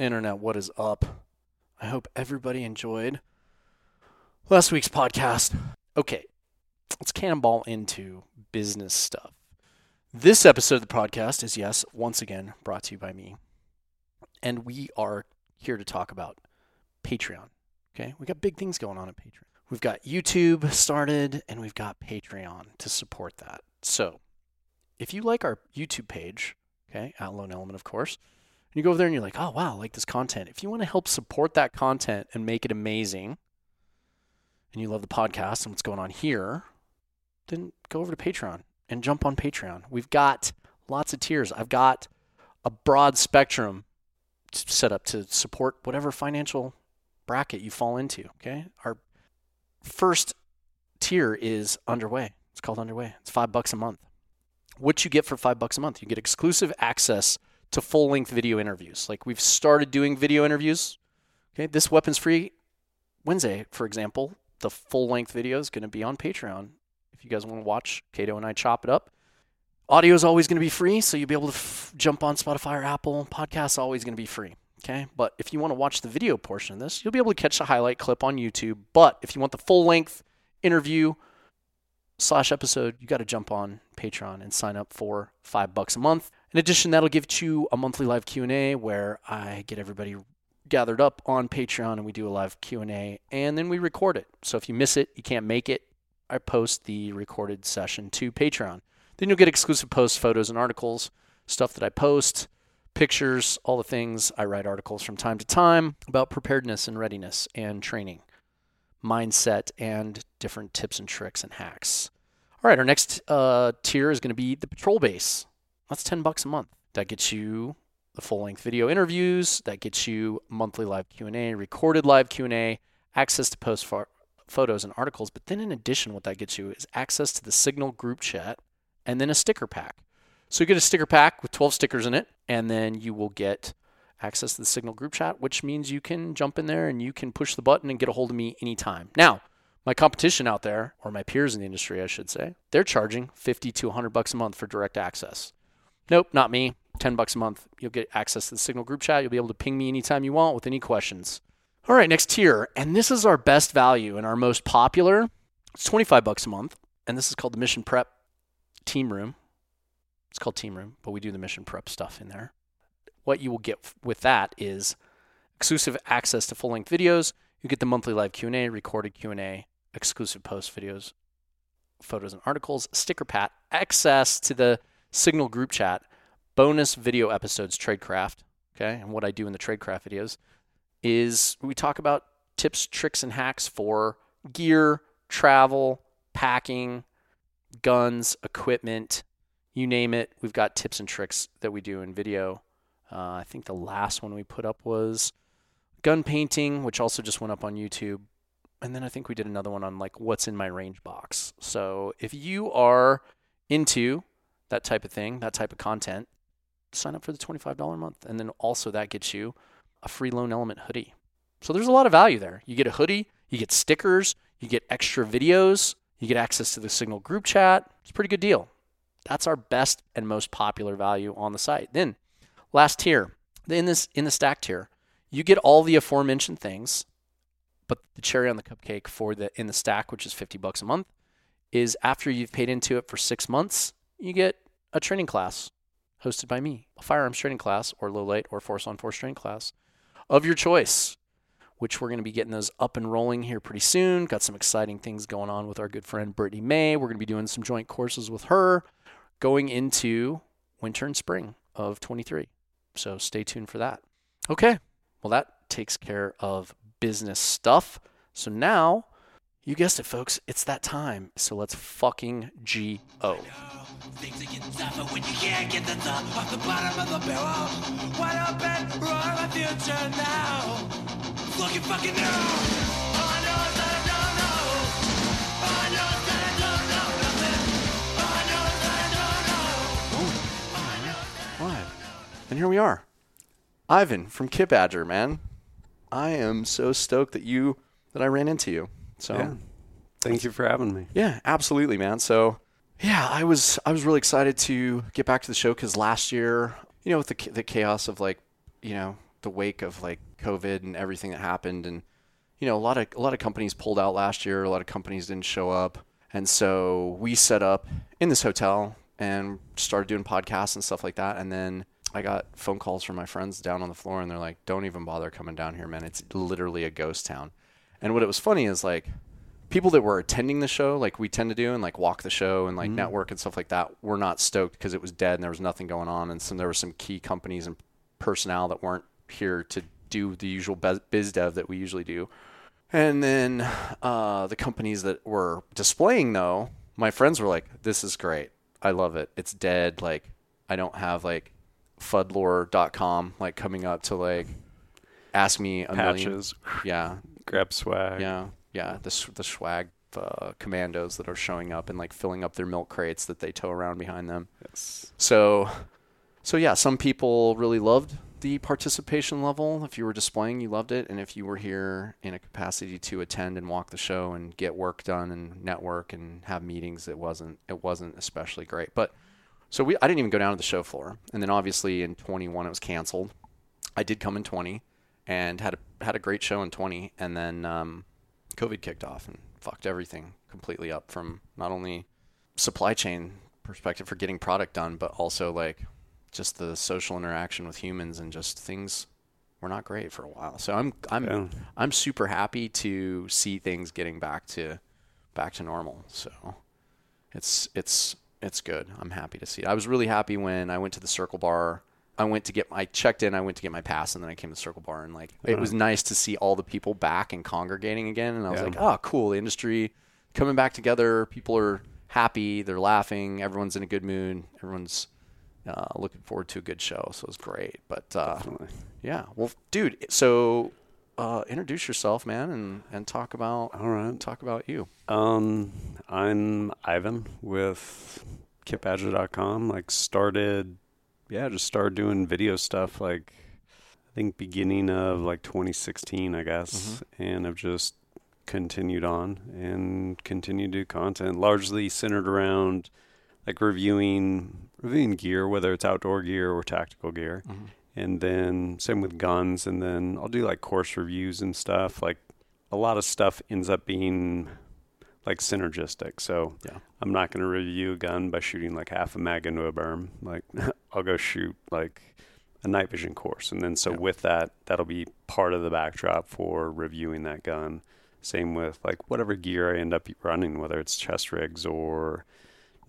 Internet, what is up? I hope everybody enjoyed last week's podcast. Okay, let's cannonball into business stuff. This episode of the podcast is, yes, once again brought to you by me. And we are here to talk about Patreon. Okay, we got big things going on at Patreon. We've got YouTube started and we've got Patreon to support that. So if you like our YouTube page, okay, at Lone Element, of course, and you go over there and you're like, oh, wow, I like this content. If you want to help support that content and make it amazing, and you love the podcast and what's going on here, then go over to Patreon and jump on Patreon. We've got lots of tiers. I've got a broad spectrum set up to support whatever financial bracket you fall into. Okay. Our first tier is underway. It's called underway. It's five bucks a month. What you get for five bucks a month? You get exclusive access to full length video interviews. Like we've started doing video interviews. Okay, this Weapons Free Wednesday, for example, the full length video is going to be on Patreon. If you guys want to watch Cato and I chop it up, audio is always going to be free, so you'll be able to f- jump on Spotify or Apple. Podcasts always going to be free. Okay, but if you want to watch the video portion of this, you'll be able to catch a highlight clip on YouTube. But if you want the full length interview slash episode, you got to jump on Patreon and sign up for five bucks a month. In addition, that'll give you a monthly live Q&A where I get everybody gathered up on Patreon and we do a live Q&A and then we record it. So if you miss it, you can't make it, I post the recorded session to Patreon. Then you'll get exclusive posts, photos and articles, stuff that I post, pictures, all the things. I write articles from time to time about preparedness and readiness and training, mindset and different tips and tricks and hacks. All right, our next uh, tier is going to be the patrol base. That's 10 bucks a month. That gets you the full-length video interviews, that gets you monthly live Q&A, recorded live Q&A, access to post photos and articles, but then in addition what that gets you is access to the Signal group chat and then a sticker pack. So you get a sticker pack with 12 stickers in it and then you will get access to the Signal group chat, which means you can jump in there and you can push the button and get a hold of me anytime. Now, my competition out there, or my peers in the industry, I should say, they're charging 50 to 100 bucks a month for direct access. Nope, not me. 10 bucks a month. You'll get access to the Signal group chat. You'll be able to ping me anytime you want with any questions. All right, next tier. And this is our best value and our most popular. It's 25 bucks a month. And this is called the Mission Prep Team Room. It's called Team Room, but we do the mission prep stuff in there. What you will get with that is exclusive access to full-length videos. You get the monthly live Q&A, recorded Q&A, exclusive post videos, photos and articles, sticker pat, access to the Signal group chat, bonus video episodes, Tradecraft. Okay, and what I do in the Tradecraft videos is we talk about tips, tricks, and hacks for gear, travel, packing, guns, equipment, you name it. We've got tips and tricks that we do in video. Uh, I think the last one we put up was gun painting, which also just went up on YouTube. And then I think we did another one on like what's in my range box. So if you are into that type of thing, that type of content, sign up for the $25 a month. And then also that gets you a free Lone Element hoodie. So there's a lot of value there. You get a hoodie, you get stickers, you get extra videos, you get access to the Signal group chat. It's a pretty good deal. That's our best and most popular value on the site. Then last tier, in this in the stack tier, you get all the aforementioned things, but the cherry on the cupcake for the in the stack, which is 50 bucks a month, is after you've paid into it for 6 months, you get a training class hosted by me, a firearms training class or low light or force on force training class of your choice, which we're going to be getting those up and rolling here pretty soon. Got some exciting things going on with our good friend Brittany May. We're going to be doing some joint courses with her going into winter and spring of 23. So stay tuned for that. Okay. Well, that takes care of business stuff. So now you guessed it, folks. It's that time. So let's fucking G O. Things tougher when you can't get the top off the bottom of the barrel. Wide open, roar my future now. Looking fucking new. And here we are. Ivan from Kit Badger, man. I am so stoked that you that I ran into you. So yeah. Thank you for having me. Yeah, absolutely, man. So, yeah, I was I was really excited to get back to the show because last year, you know, with the the chaos of like, you know, the wake of like COVID and everything that happened, and you know, a lot of a lot of companies pulled out last year. A lot of companies didn't show up, and so we set up in this hotel and started doing podcasts and stuff like that. And then I got phone calls from my friends down on the floor, and they're like, "Don't even bother coming down here, man. It's literally a ghost town." And what it was funny is like people that were attending the show, like we tend to do, and like walk the show and like network and stuff like that, were not stoked because it was dead and there was nothing going on, and some there were some key companies and personnel that weren't here to do the usual biz dev that we usually do. And then uh, the companies that were displaying, though, my friends were like, "This is great. I love it. It's dead. Like, I don't have like fudlore.com like coming up to like ask me a million. Patches, Yeah, grab swag. yeah, yeah. The the swag uh, commandos that are showing up and like filling up their milk crates that they tow around behind them. Yes. So, so yeah, some people really loved the participation level. If you were displaying, you loved it, and if you were here in a capacity to attend and walk the show and get work done and network and have meetings, it wasn't it wasn't especially great. But so we I didn't even go down to the show floor, and then obviously in 21 it was canceled. I did come in 20 and had a had a great show in 20, and then um, COVID kicked off and fucked everything completely up from not only supply chain perspective for getting product done, but also like just the social interaction with humans and just things were not great for a while. So I'm I'm Yeah. I'm super happy to see things getting back to back to normal. So it's it's it's good. I'm happy to see it. I was really happy when I went to the Circle Bar. I went to get I checked in, I went to get my pass and then I came to Circle Bar and like it was nice to see all the people back and congregating again and I was Yeah. like, "Oh, cool. The industry coming back together. People are happy, they're laughing, everyone's in a good mood. Everyone's uh, looking forward to a good show. So it was great. But uh, Definitely. yeah. Well, dude, so uh, introduce yourself, man, and, and talk about All right. talk about you. Um, I'm Ivan with kitbadger.com. Like started, yeah, just started doing video stuff. Like I think beginning of like 2016, I guess, mm-hmm. and I've just continued on and continued to do content, largely centered around like reviewing reviewing gear, whether it's outdoor gear or tactical gear. Mm-hmm. And then same with guns, and then I'll do like course reviews and stuff. Like a lot of stuff ends up being like synergistic. So Yeah. I'm not going to review a gun by shooting like half a mag into a berm. Like I'll go shoot like a night vision course, and then so Yeah. with that, that'll be part of the backdrop for reviewing that gun. Same with like whatever gear I end up running, whether it's chest rigs or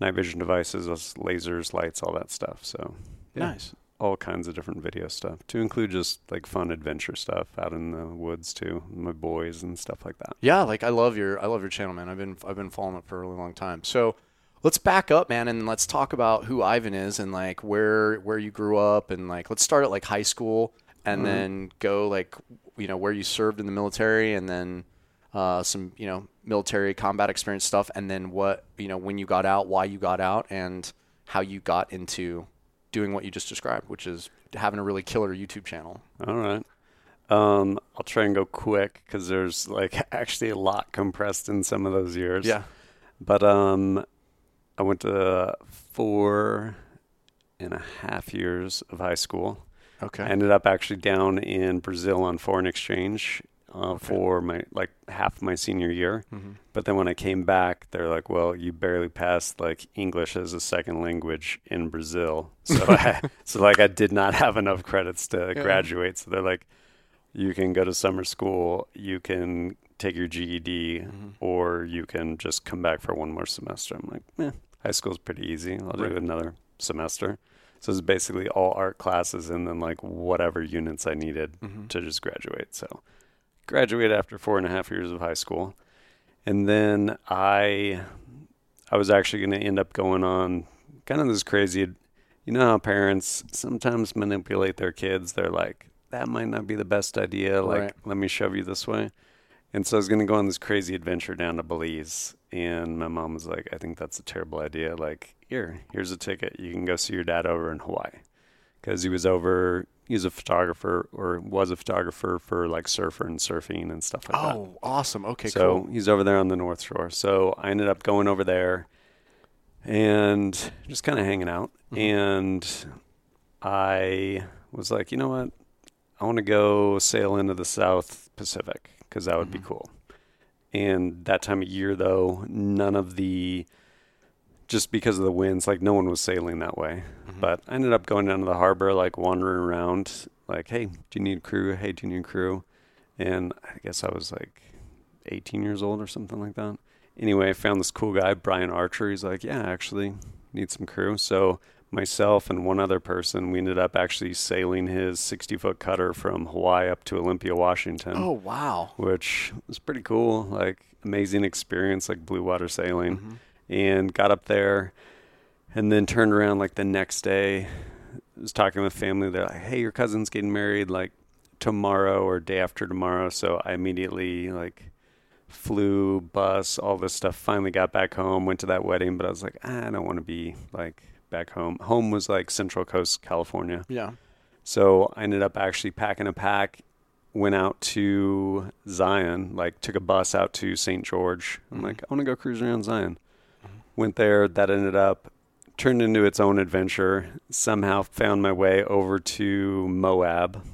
night vision devices, lasers, lights, all that stuff. So yeah, Nice. All kinds of different video stuff to include just like fun adventure stuff out in the woods too, my boys and stuff like that. Yeah, like I love your I love your channel, man. I've been I've been following it for a really long time. So let's back up, man, and let's talk about who Ivan is and like where where you grew up and like let's start at like high school and then go like you know where you served in the military and then uh, some you know military combat experience stuff and then what you know when you got out, why you got out, and how you got into doing what you just described, which is having a really killer YouTube channel. All right. Um, I'll try and go quick because there's like actually a lot compressed in some of those years. Yeah. But um, I went to four and a half years of high school. Okay. I ended up actually down in Brazil on foreign exchange uh, for my like half my senior year. Mhm. But then when I came back, they're like, "Well, you barely passed like English as a second language in Brazil." So, I, so like I did not have enough credits to Yeah. graduate. So they're like, "You can go to summer school, you can take your GED, Mhm. or you can just come back for one more semester." I'm like, "Eh, high school's pretty easy. I'll do Right. another semester." So it's basically all art classes and then like whatever units I needed Mhm. to just graduate. So graduated after four and a half years of high school. And then I I was actually going to end up going on kind of this crazy you know how parents sometimes manipulate their kids. They're like that might not be the best idea. Like Right. let me shove you this way. And so I was going to go on this crazy adventure down to Belize and my mom was like I think that's a terrible idea. Like here, here's a ticket. You can go see your dad over in Hawaii. Cuz he was over he's a photographer or was a photographer for like surfer and surfing and stuff like that. Oh, awesome. Okay, so cool. he's over there on the North Shore. So I ended up going over there and just kind of hanging out. Mhm. And I was like, you know what? I want to go sail into the South Pacific because that would be Mhm. cool. And that time of year, though, none of the just because of the winds, like no one was sailing that way. Mhm. But I ended up going down to the harbor, like wandering around, like, hey, do you need crew? Hey, do you need crew? And I guess I was like 18 years old or something like that. Anyway, I found this cool guy, Brian Archer. He's like, yeah, actually, need some crew. So myself and one other person, we ended up actually sailing his 60 foot cutter from Hawaii up to Olympia, Washington, oh wow. which was pretty cool. Like, amazing experience, like blue water sailing Mhm. And got up there and then turned around like the next day was talking with family they're like hey your cousin's getting married like tomorrow or day after tomorrow so i immediately like flew bus all this stuff finally got back home went to that wedding but i was like i don't want to be like back home home was like central coast california Yeah. so I ended up actually packing a pack, went out to Zion, like took a bus out to St. George. I'm Mhm. like, I want to go cruise around Zion. Went there. That ended up turned into its own adventure. Somehow found my way over to Moab.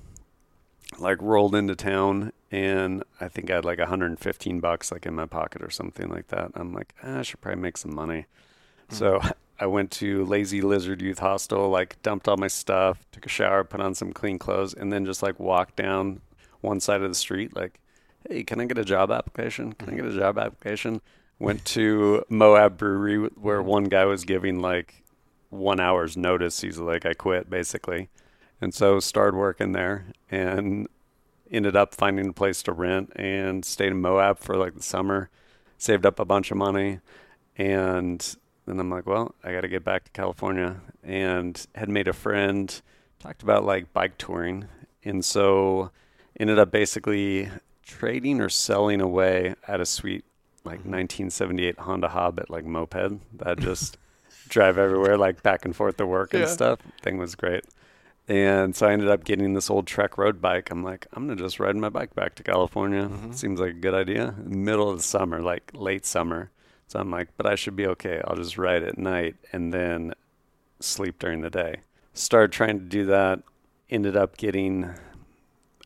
Like rolled into town and I think I had like 115 bucks like in my pocket or something like that. I'm like, ah, I should probably make some money. So I went to Lazy Lizard Youth Hostel, like dumped all my stuff, took a shower, put on some clean clothes, and then just like walked down one side of the street, like, hey, can I get a job application? Can I get a job application? Went to Moab Brewery where one guy was giving like one hour's notice. He's like, I quit basically. And so started working there and ended up finding a place to rent and stayed in Moab for like the summer, saved up a bunch of money and then I'm like, well, I got to get back to California and had made a friend, talked about like bike touring. And so ended up basically trading or selling away at a sweet like Mhm. 1978 Honda Hobbit like moped that just drive everywhere like back and forth to work and Yeah. stuff. Thing was great. And so I ended up getting this old Trek road bike. I'm like, I'm gonna just ride my bike back to California. Mhm. Seems like a good idea. Middle of the summer, like late summer. So I'm like, but I should be okay. I'll just ride at night and then sleep during the day. Started trying to do that. Ended up getting,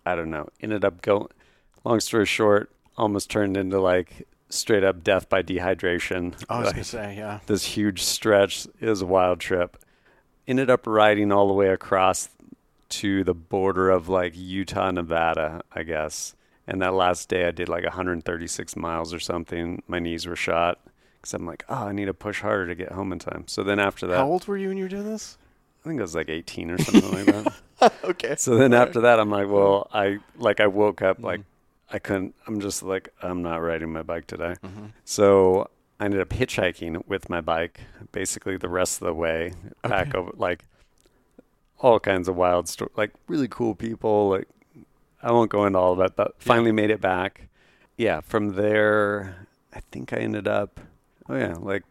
I don't know. Ended up going. Long story short, almost turned into like straight up death by dehydration. Oh, I was Like, gonna say yeah. this huge stretch. is a wild trip. Ended up riding all the way across to the border of like Utah, Nevada, I guess. And that last day, I did like 136 miles or something. My knees were shot because I'm like, oh, I need to push harder to get home in time. So then after that, How old were you when you were doing this? I think I was like 18 or something like that. okay. So then after that, I'm like, well, I like I woke up like. I couldn't. I'm just like I'm not riding my bike today. Mhm. So I ended up hitchhiking with my bike basically the rest of the way back Okay. over like all kinds of wild sto- like really cool people like I won't go into all of that but finally made it back. Yeah, from there I think I ended up oh yeah, like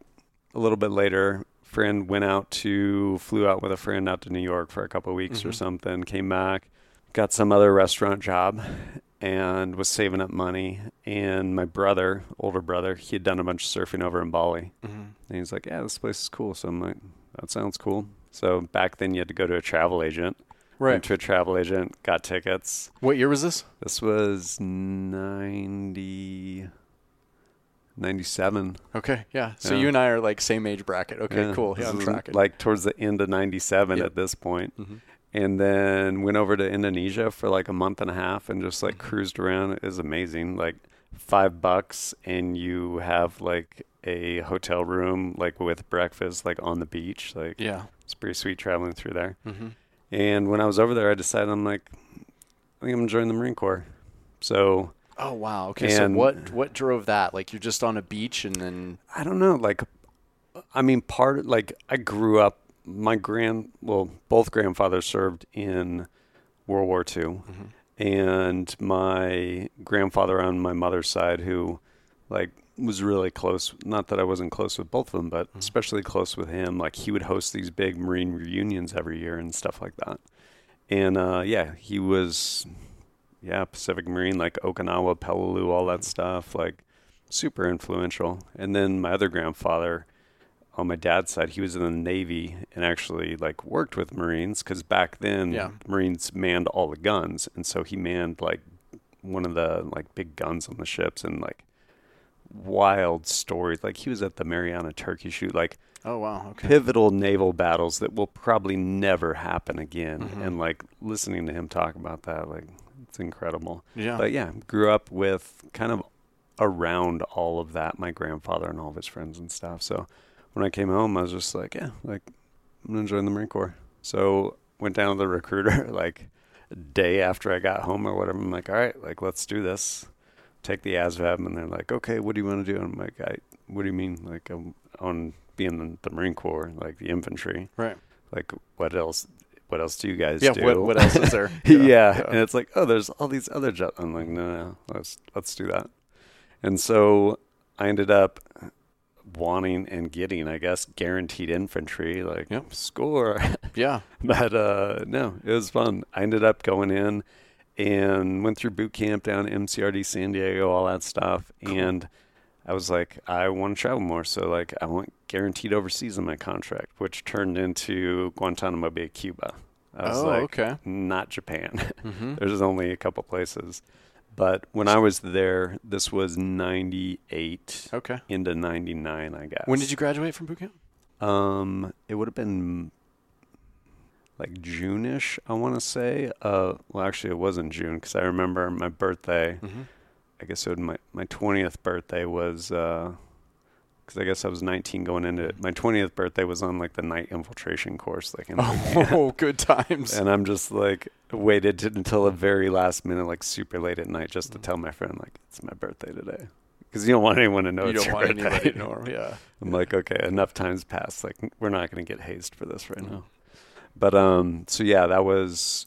a little bit later friend went out to flew out with a friend out to New York for a couple of weeks or Mhm. something, came back, got some other restaurant job and was saving up money. And my brother, older brother, he had done a bunch of surfing over in Bali. Mhm. And he's like, Yeah, this place is cool. So I'm like, That sounds cool. So back then you had to go to a travel agent. Went Right. to a travel agent, got tickets. What year was this? This was 90, 97. Okay. Yeah. So Yeah. you and I are like same age bracket. Okay. Yeah, Cool. Yeah, I'm tracking. Like towards the end of 97 Yep. at this point. Mhm. And then went over to Indonesia for like a month and a half and just like Mhm. cruised around. It was amazing. Like five bucks and you have like a hotel room like with breakfast like on the beach. Like Yeah. it's pretty sweet traveling through there. Mm-hmm. And when I was over there, I decided I'm like, I think I'm enjoying the Marine Corps. So Oh wow. Okay. so what what drove that? Like you're just on a beach and then I don't know. Like, I mean, part like I grew up. My grand, well, both grandfathers served in World War II. and my grandfather on my mother's side who like was really close not that i wasn't close with both of them but Mhm. especially close with him. Like he would host these big marine reunions every year and stuff like that. And uh yeah he was yeah pacific marine like okinawa peleliu all that stuff like super influential. And then my other grandfather on my dad's side, he was in the Navy and actually like worked with Marines because back then Yeah. Marines manned all the guns, and so he manned like one of the like big guns on the ships and like wild stories. Like he was at the Mariana Turkey shoot, like Oh wow. Okay. pivotal naval battles that will probably never happen again. Mhm. And like listening to him talk about that, like it's incredible. Yeah. But yeah, grew up with kind of around all of that, my grandfather and all of his friends and stuff. So when I came home, I was just like, yeah, like I'm gonna join the Marine Corps. So went down to the recruiter like a day after I got home or whatever. I'm like, all right, like let's do this. Take the ASVAB, and they're like, okay, what do you want to do? And I'm like, I, what do you mean? Like I'm on being the, the Marine Corps, like the infantry. Right. Like what else? What else do you guys Yeah. do? What What else is there? yeah, and it's like, oh, there's all these other jobs. I'm like, no, no, let's let's do that. And so I ended up wanting and getting, I guess, guaranteed infantry, like Yep. score. Yeah. but uh, no, it was fun. I ended up going in and went through boot camp down MCRD San Diego, all that stuff, and. I was like, I want to travel more, so like I want guaranteed overseas in my contract, which turned into Guantanamo Bay, Cuba. I was Oh, like, okay. not Japan. Mm-hmm. There's only a couple places. But when I was there, this was 98 Okay. into 99, I guess. When did you graduate from boot camp? Um, it would have been like June-ish, I want to say. Uh, well, actually, it wasn't June because I remember my birthday. Mm-hmm. I guess it was my my 20th birthday was because I guess I was 19 going into it. My 20th birthday was on like the night infiltration course, like in Oh, good times. and I'm just like waited to, until the very last minute, like super late at night, just to tell my friend like it's my birthday today, because you don't want anyone to know you don't want birthday. anybody to know. Yeah. I'm like, okay, enough times passed. Like we're not gonna get hazed for this right now. But um, so yeah, that was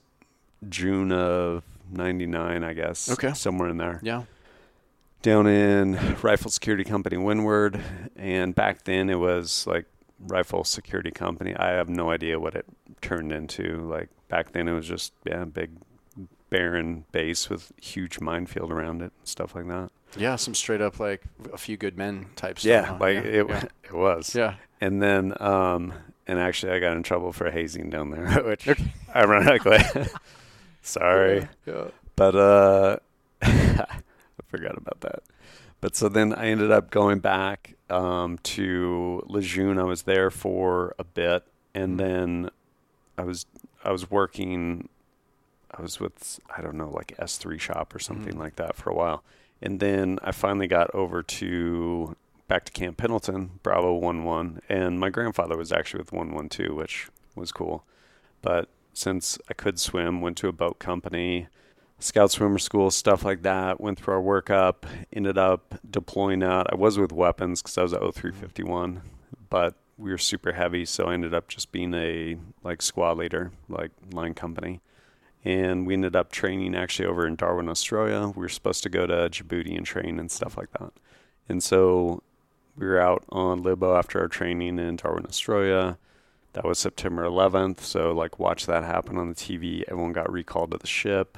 June of '99, I guess. Okay. somewhere in there Yeah. Down in Rifle Security Company Windward, and back then it was like Rifle Security Company. I have no idea what it turned into. Like back then it was just yeah, big barren base with huge minefield around it, stuff like that. Yeah. Some straight up like a few good men type stuff. Yeah, like yeah. it Yeah. it was. yeah. And then um and actually I got in trouble for hazing down there, which ironically sorry. Yeah. But uh, forgot about that. But so then I ended up going back um, to Lejeune. I was there for a bit, and Mhm. then I was I was working. I was with I don't know like S three shop or something Mhm. like that for a while, and then I finally got over to back to Camp Pendleton, Bravo one one, and my grandfather was actually with one one two, which was cool. But since I could swim, went to a boat company, scout swimmer school, stuff like that. Went through our workup, ended up deploying out. I was with weapons because I was at 0351, but we were super heavy, so I ended up just being a like squad leader, like line company. And we ended up training actually over in Darwin, Australia. We were supposed to go to Djibouti and train and stuff like that. And so we were out on Libo after our training in Darwin, Australia. That was September 11th. So, like, watch that happen on the TV. Everyone got recalled to the ship.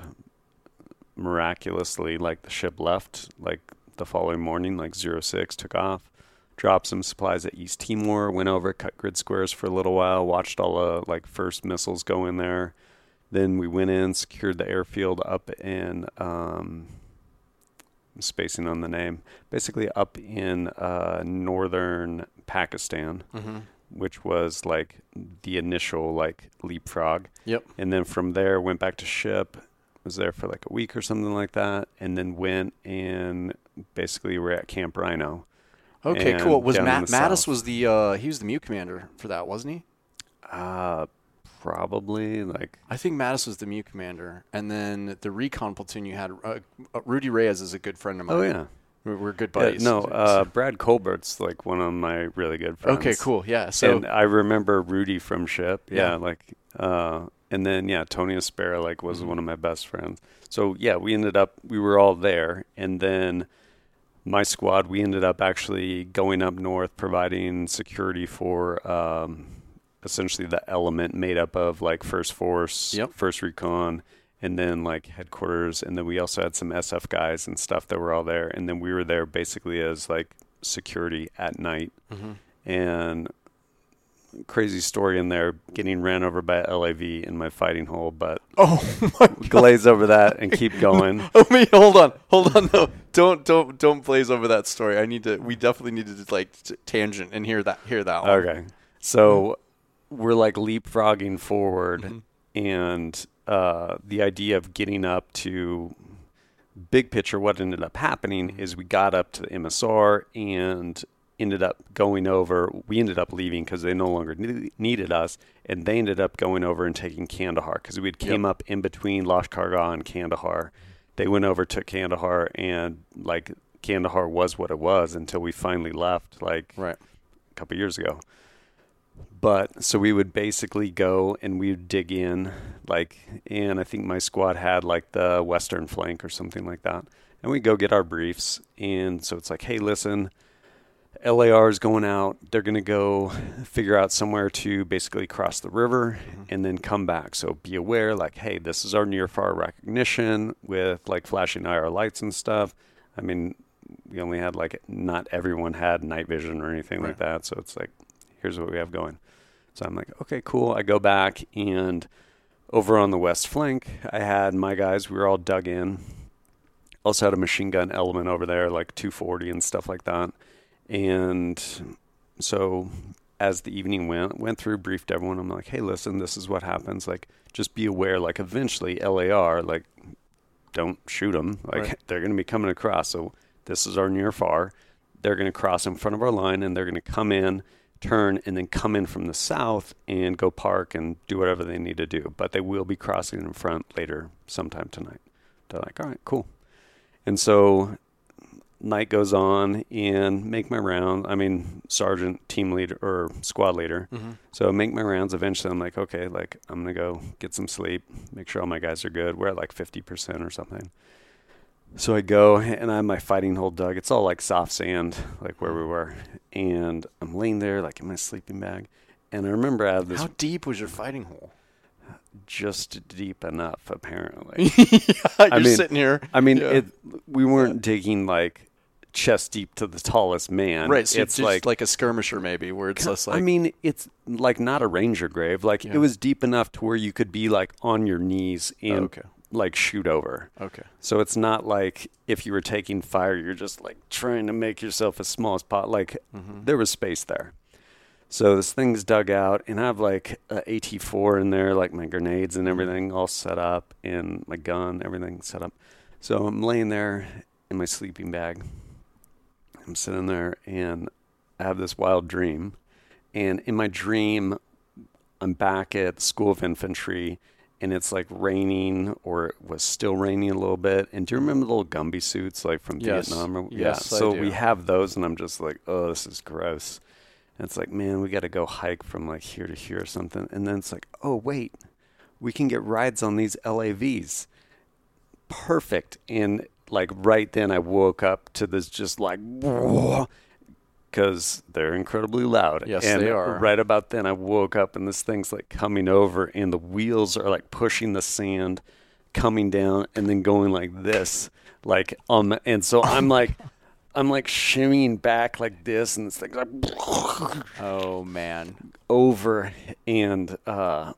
Miraculously, like, the ship left, like, the following morning, like, 06 took off. Dropped some supplies at East Timor, went over, cut grid squares for a little while, watched all the, like, first missiles go in there. Then we went in, secured the airfield up in, um, I'm spacing on the name, basically up in uh, northern Pakistan Mm-hmm. which was like the initial like leapfrog. Yep. And then from there went back to ship, was there for like a week or something like that, and then went and basically we're at Camp Rhino. Okay. Cool. Was Matt Mattis south. was the uh, he was the MEU commander for that, wasn't he? Uh probably like I think Mattis was the MEU commander, and then the recon platoon you had uh, uh, Rudy Reyes is a good friend of mine. oh yeah. we're, we're good Yeah, buddies. no, uh, Brad Colbert's like one of my really good friends. okay, cool. Yeah. So and I remember Rudy from Ship. Yeah, Yeah. like uh and then yeah, Tony Espera like was Mhm. one of my best friends. So yeah, we ended up we were all there and then my squad we ended up actually going up north providing security for um essentially the element made up of like first force, Yep. first recon and then like headquarters and then we also had some SF guys and stuff that were all there and then we were there basically as like security at night Mhm. and crazy story in there, getting ran over by a LAV in my fighting hole, but Oh my God. glaze over that and keep going. Oh wait, hold on, hold on. No, don't don't don't blaze over that story. I need to. We definitely need to like t- tangent and hear that hear that one. Okay. So we're like leapfrogging forward, Mhm. and uh, the idea of getting up to big picture, what ended up happening is we got up to the MSR and ended up going over. We ended up leaving because they no longer ne- needed us, and they ended up going over and taking Kandahar because we had came up in between Lashkargah and Kandahar. They went over to Kandahar, and like Kandahar was what it was until we finally left. Like Right. a couple years ago. But so we would basically go and we would dig in, like, and I think my squad had like the western flank or something like that. And we'd go get our briefs. And so it's like, hey, listen, LAR is going out. They're going to go figure out somewhere to basically cross the river mm-hmm. and then come back. So be aware, like, hey, this is our near far recognition with like flashing IR lights and stuff. I mean, we only had like not everyone had night vision or anything like that. So it's like, here's what we have going. So I'm like, okay, cool. I go back and over on the west flank, I had my guys. We were all dug in. Also had a machine gun element over there, like 240 and stuff like that. And so as the evening went, went through, briefed everyone. I'm like, hey, listen, this is what happens. Like, just be aware. Like, eventually, LAR, like, don't shoot them. Like, Right. they're going to be coming across. So this is our near far. They're going to cross in front of our line, and they're going to come in, turn, and then come in from the south and go park and do whatever they need to do. But they will be crossing in front later, sometime tonight. They're like, all right, cool. And so night goes on and make my round. I mean, sergeant, team leader, or squad leader. Mm-hmm. So make my rounds. Eventually, I'm like, okay, like I'm gonna go get some sleep, make sure all my guys are good. We're at like 50% or something. So I go and I have my fighting hole dug. It's all like soft sand, like where we were. And I'm laying there, like in my sleeping bag. And I remember I had this How deep was your fighting hole? just deep enough, apparently. yeah, you're mean, sitting here. I mean, Yeah. it. We weren't digging like chest deep to the tallest man. right. So it's it's like, like a skirmisher, maybe, where it's just like I mean, it's like not a ranger grave. Like Yeah. it was deep enough to where you could be like on your knees and okay, like shoot over. okay, So it's not like if you were taking fire, you're just like trying to make yourself as small as possible. Like mm-hmm. there was space there. So this thing's dug out, and I have like a AT4 in there, like my grenades and everything all set up, and my gun, everything set up. So I'm laying there in my sleeping bag. I'm sitting there, and I have this wild dream. And in my dream, I'm back at School of Infantry, and it's like raining, or it was still raining a little bit. And do you remember the little Gumby suits, like from Yes. Vietnam? Or- Yes, I So we have those, and I'm just like, oh, this is gross. And it's like, man, we got to go hike from like here to here or something. And then it's like, oh, wait, we can get rides on these LAVs. Perfect. And like right then, I woke up to this just like, because they're incredibly loud. Yes, and they are. Right about then, I woke up and this thing's like coming over, and the wheels are like pushing the sand, coming down, and then going like this, like um. And so I'm like, I'm like shimmying back like this, and this thing's like oh man, over, and uh,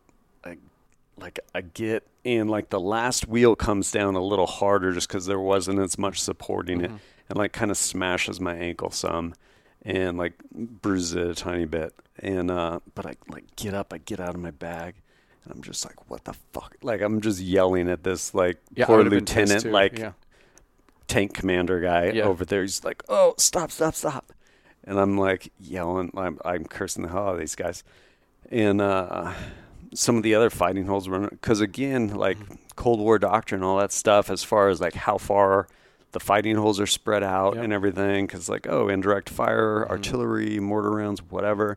I, like I get and like the last wheel comes down a little harder just because there wasn't as much supporting it, Mhm. and like kind of smashes my ankle some, and like bruises it a tiny bit, and uh, but I like get up, I get out of my bag. And I'm just like, what the fuck? Like, I'm just yelling at this, like, yeah, poor would've been pissed, lieutenant, like, yeah. tank commander guy Yeah. over there. He's like, "Oh, stop, stop, stop!" And I'm like yelling. I'm, I'm cursing the hell out of these guys. And uh, some of the other fighting holes were because again, like Mm-hmm. Cold War doctrine, all that stuff, as far as like how far the fighting holes are spread out Yep. and everything. Because like, oh, indirect fire, Mhm. artillery, mortar rounds, whatever.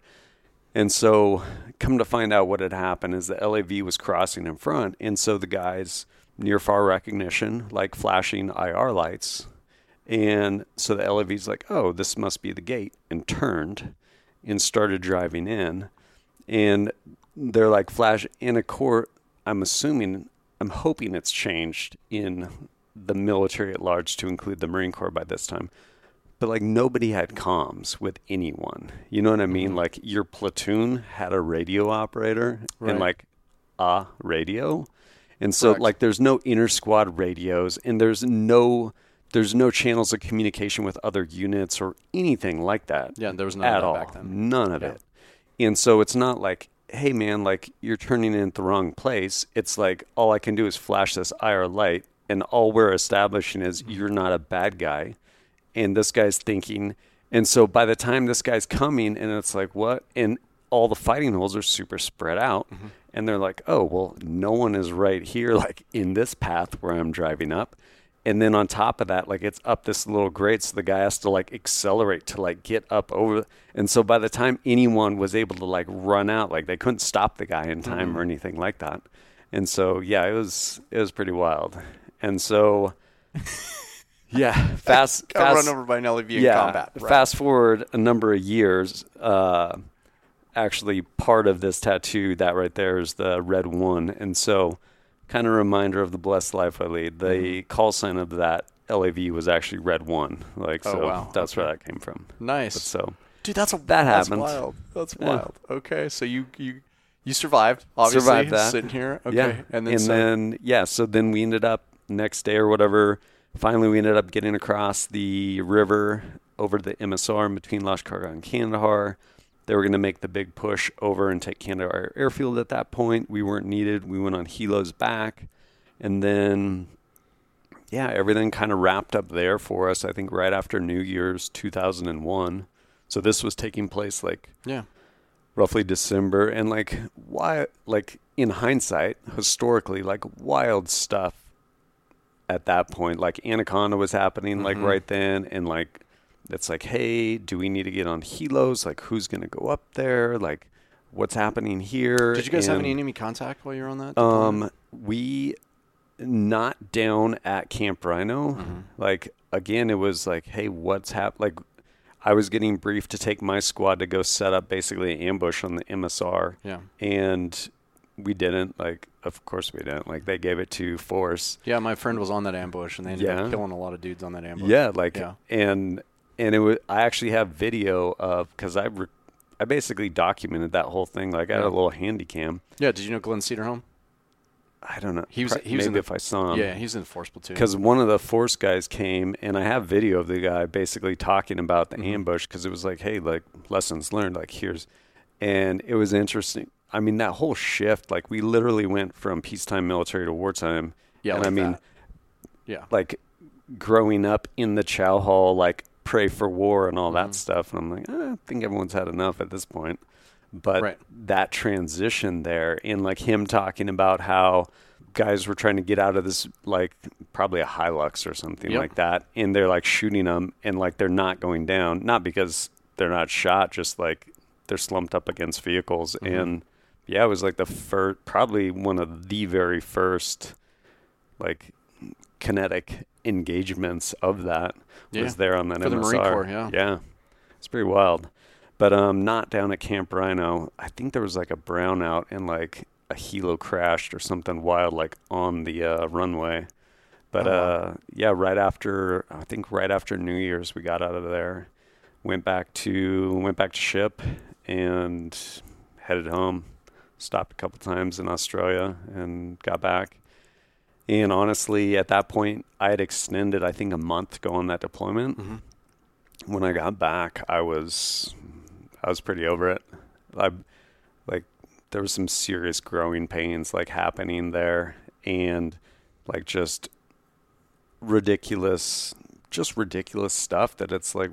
And so, come to find out what had happened is the LAV was crossing in front, and so the guys near far recognition, like flashing IR lights. And so the LAV's like, oh, this must be the gate, and turned and started driving in. And they're like, flash in a court. I'm assuming, I'm hoping it's changed in the military at large to include the Marine Corps by this time. but like nobody had comms with anyone. You know what I mean? Mhm. Like your platoon had a radio operator Right. and like a radio. And so Correct. like there's no inter squad radios and there's no there's no channels of communication with other units or anything like that Yeah, there was none at all. back then. None of Yeah. it. And so it's not like, hey man, like you're turning in at the wrong place. It's like all I can do is flash this IR light, and all we're establishing is Mm-hmm. you're not a bad guy, and this guy's thinking. And so by the time this guy's coming, and it's like what, and all the fighting holes are super spread out, Mm-hmm. and they're like, oh well, no one is right here, like in this path where I'm driving up. And then on top of that, like it's up this little grade, so the guy has to like accelerate to like get up over. And so by the time anyone was able to like run out, like they couldn't stop the guy in time Mm-hmm. or anything like that. And so yeah, it was it was pretty wild. And so yeah, fast Got fast run over by an LEV in yeah, combat. Right. Fast forward a number of years. Uh, actually, part of this tattoo, that right there, is the red one, and so kind of reminder of the blessed life I lead. The Mm-hmm. call sign of that LAV was actually red one. Like Oh, so, wow. that's where that came from. Nice. But so Dude, that's a That that's happened. wild. That's Yeah. wild. Okay, so you you you survived. Obviously, Survived that. sitting here. Okay, yeah, and then so, yeah, so then we ended up next day or whatever. Finally, we ended up getting across the river over to the MSR in between Lashkar and Kandahar. They were going to make the big push over and take Kandahar airfield at that point. We weren't needed. We went on helos back. And then, yeah, everything kind of wrapped up there for us, I think, right after New Year's 2001. So this was taking place like yeah, roughly December, and like why, like in hindsight, historically, like wild stuff at that point. Like Anaconda was happening like Mhm. right then, and like it's like, hey, do we need to get on helos? Like who's gonna go up there? Like what's happening here? Did you guys have any enemy contact while you were on that? Um, we not down at Camp Rhino. Mhm. Like again, it was like, hey, what's hap? Like I was getting briefed to take my squad to go set up basically an ambush on the MSR, yeah, and we didn't. Like, of course we didn't. Like they gave it to Force. yeah. My friend was on that ambush, and they ended Yeah. up killing a lot of dudes on that ambush. Yeah, like Yeah. and and it was. I actually have video of because I. Re- I basically documented that whole thing. Like I had a little handy cam. yeah. Did you know Glenn Cedarholm? I don't know. He was- he was in maybe the- if I saw him. yeah, he's in the force platoon. because one of the force guys came and i have video of the guy basically talking about the Mhm. ambush because it was like hey like lessons learned like here's and it was interesting i mean that whole shift like we literally went from peacetime military to wartime yeah, and like i mean that. yeah, like growing up in the chow hall like pray for war and all Mhm. that stuff and i'm like "Eh, i think everyone's had enough at this point but Right. that transition there and like him talking about how guys were trying to get out of this like probably a Hilux or something Yep. like that and they're like shooting them and like they're not going down not because they're not shot just like they're slumped up against vehicles Mhm. and yeah it was like the first probably one of the very first like kinetic engagements of that yeah. was there on that For the Marine Corps, yeah. Yeah. It's pretty wild. But um not down at Camp Rhino. I think there was like a brownout and like a helo crashed or something wild like on the uh, runway. But Oh, wow. uh yeah, right after I think right after New Year's we got out of there. Went back to went back to ship and headed home. Stopped a couple times in Australia and got back. And honestly, at that point, I had extended, I think, a month going that deployment. hmm When I got back, I was, I was pretty over it. I, like, there was some serious growing pains like happening there, and like just ridiculous, just ridiculous stuff that it's like,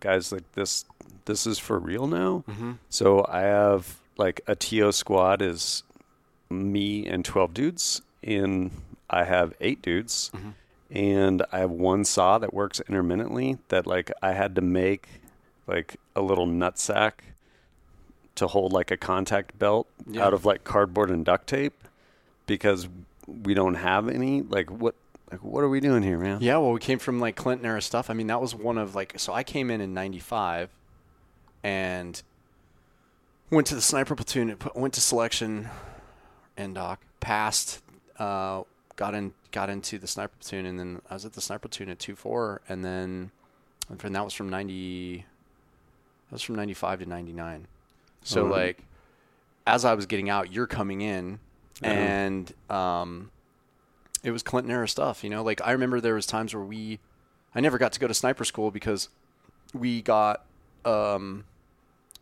guys, like this, this is for real now. hmm So I have like a TO squad is me and 12 dudes, and I have eight dudes, hmm and I have one saw that works intermittently that like I had to make like a little nutsack to hold like a contact belt Yeah. out of like cardboard and duct tape because we don't have any like what like what are we doing here man Yeah, well, we came from like Clinton era stuff. I mean, that was one of like, so I came in in '95, and went to the sniper platoon. Went to selection, and doc passed. Uh, got in, got into the sniper platoon, and then I was at the sniper platoon at two four, and then and that was from ninety. That was from ninety five to ninety nine. So Oh. like, as I was getting out, you're coming in, Yeah. and um, it was Clinton era stuff. You know, like I remember there was times where we, I never got to go to sniper school because we got, um,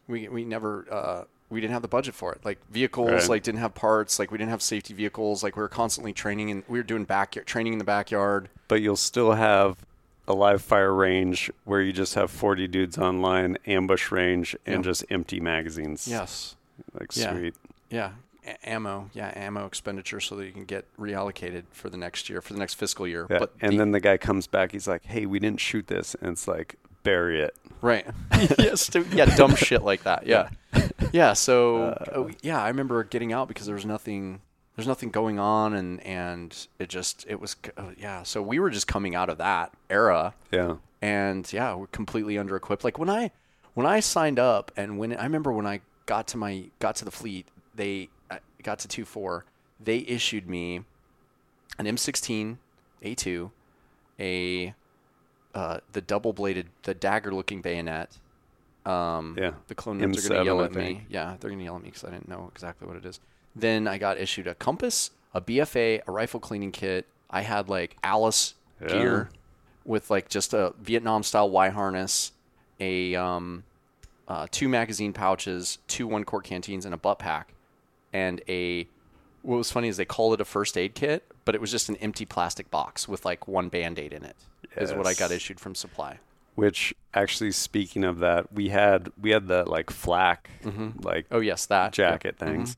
we we never. Uh, we didn't have the budget for it. Like vehicles, Right. like didn't have parts. Like we didn't have safety vehicles. Like we were constantly training and we were doing backyard training in the backyard. But you'll still have a live fire range where you just have 40 dudes online, ambush range, and Yeah. just empty magazines. Yes. Like, Yeah. sweet. Yeah, A- ammo. Yeah, ammo expenditure so that you can get reallocated for the next year, for the next fiscal year. Yeah. But and the- then the guy comes back, he's like, hey, we didn't shoot this. And it's like, bury it. right, yeah, stu- yeah, dumb shit like that. Yeah, yeah. So oh, yeah, I remember getting out because there was nothing, there's nothing going on, and and it just it was uh, yeah. So we were just coming out of that era, Yeah. and yeah, we're completely under equipped. Like when I when I signed up, and when I remember when I got to my got to the fleet, they I got to two four. They issued me an M16 A2, a uh, the double bladed, the dagger looking bayonet. Um, Yeah. the clone nerds are going to yell at me. Yeah, they're going to yell at me because I didn't know exactly what it is. Then I got issued a compass, a BFA, a rifle cleaning kit. I had like Alice Yeah. gear with like just a Vietnam style Y harness, a um, uh, two magazine pouches, two one quart canteens, and a butt pack, and a. What was funny is they called it a first aid kit, but it was just an empty plastic box with like one band aid in it. Is what I got issued from supply. Which actually, speaking of that, we had we had the like flak, mm-hmm. like Oh yes, that jacket mm-hmm. things.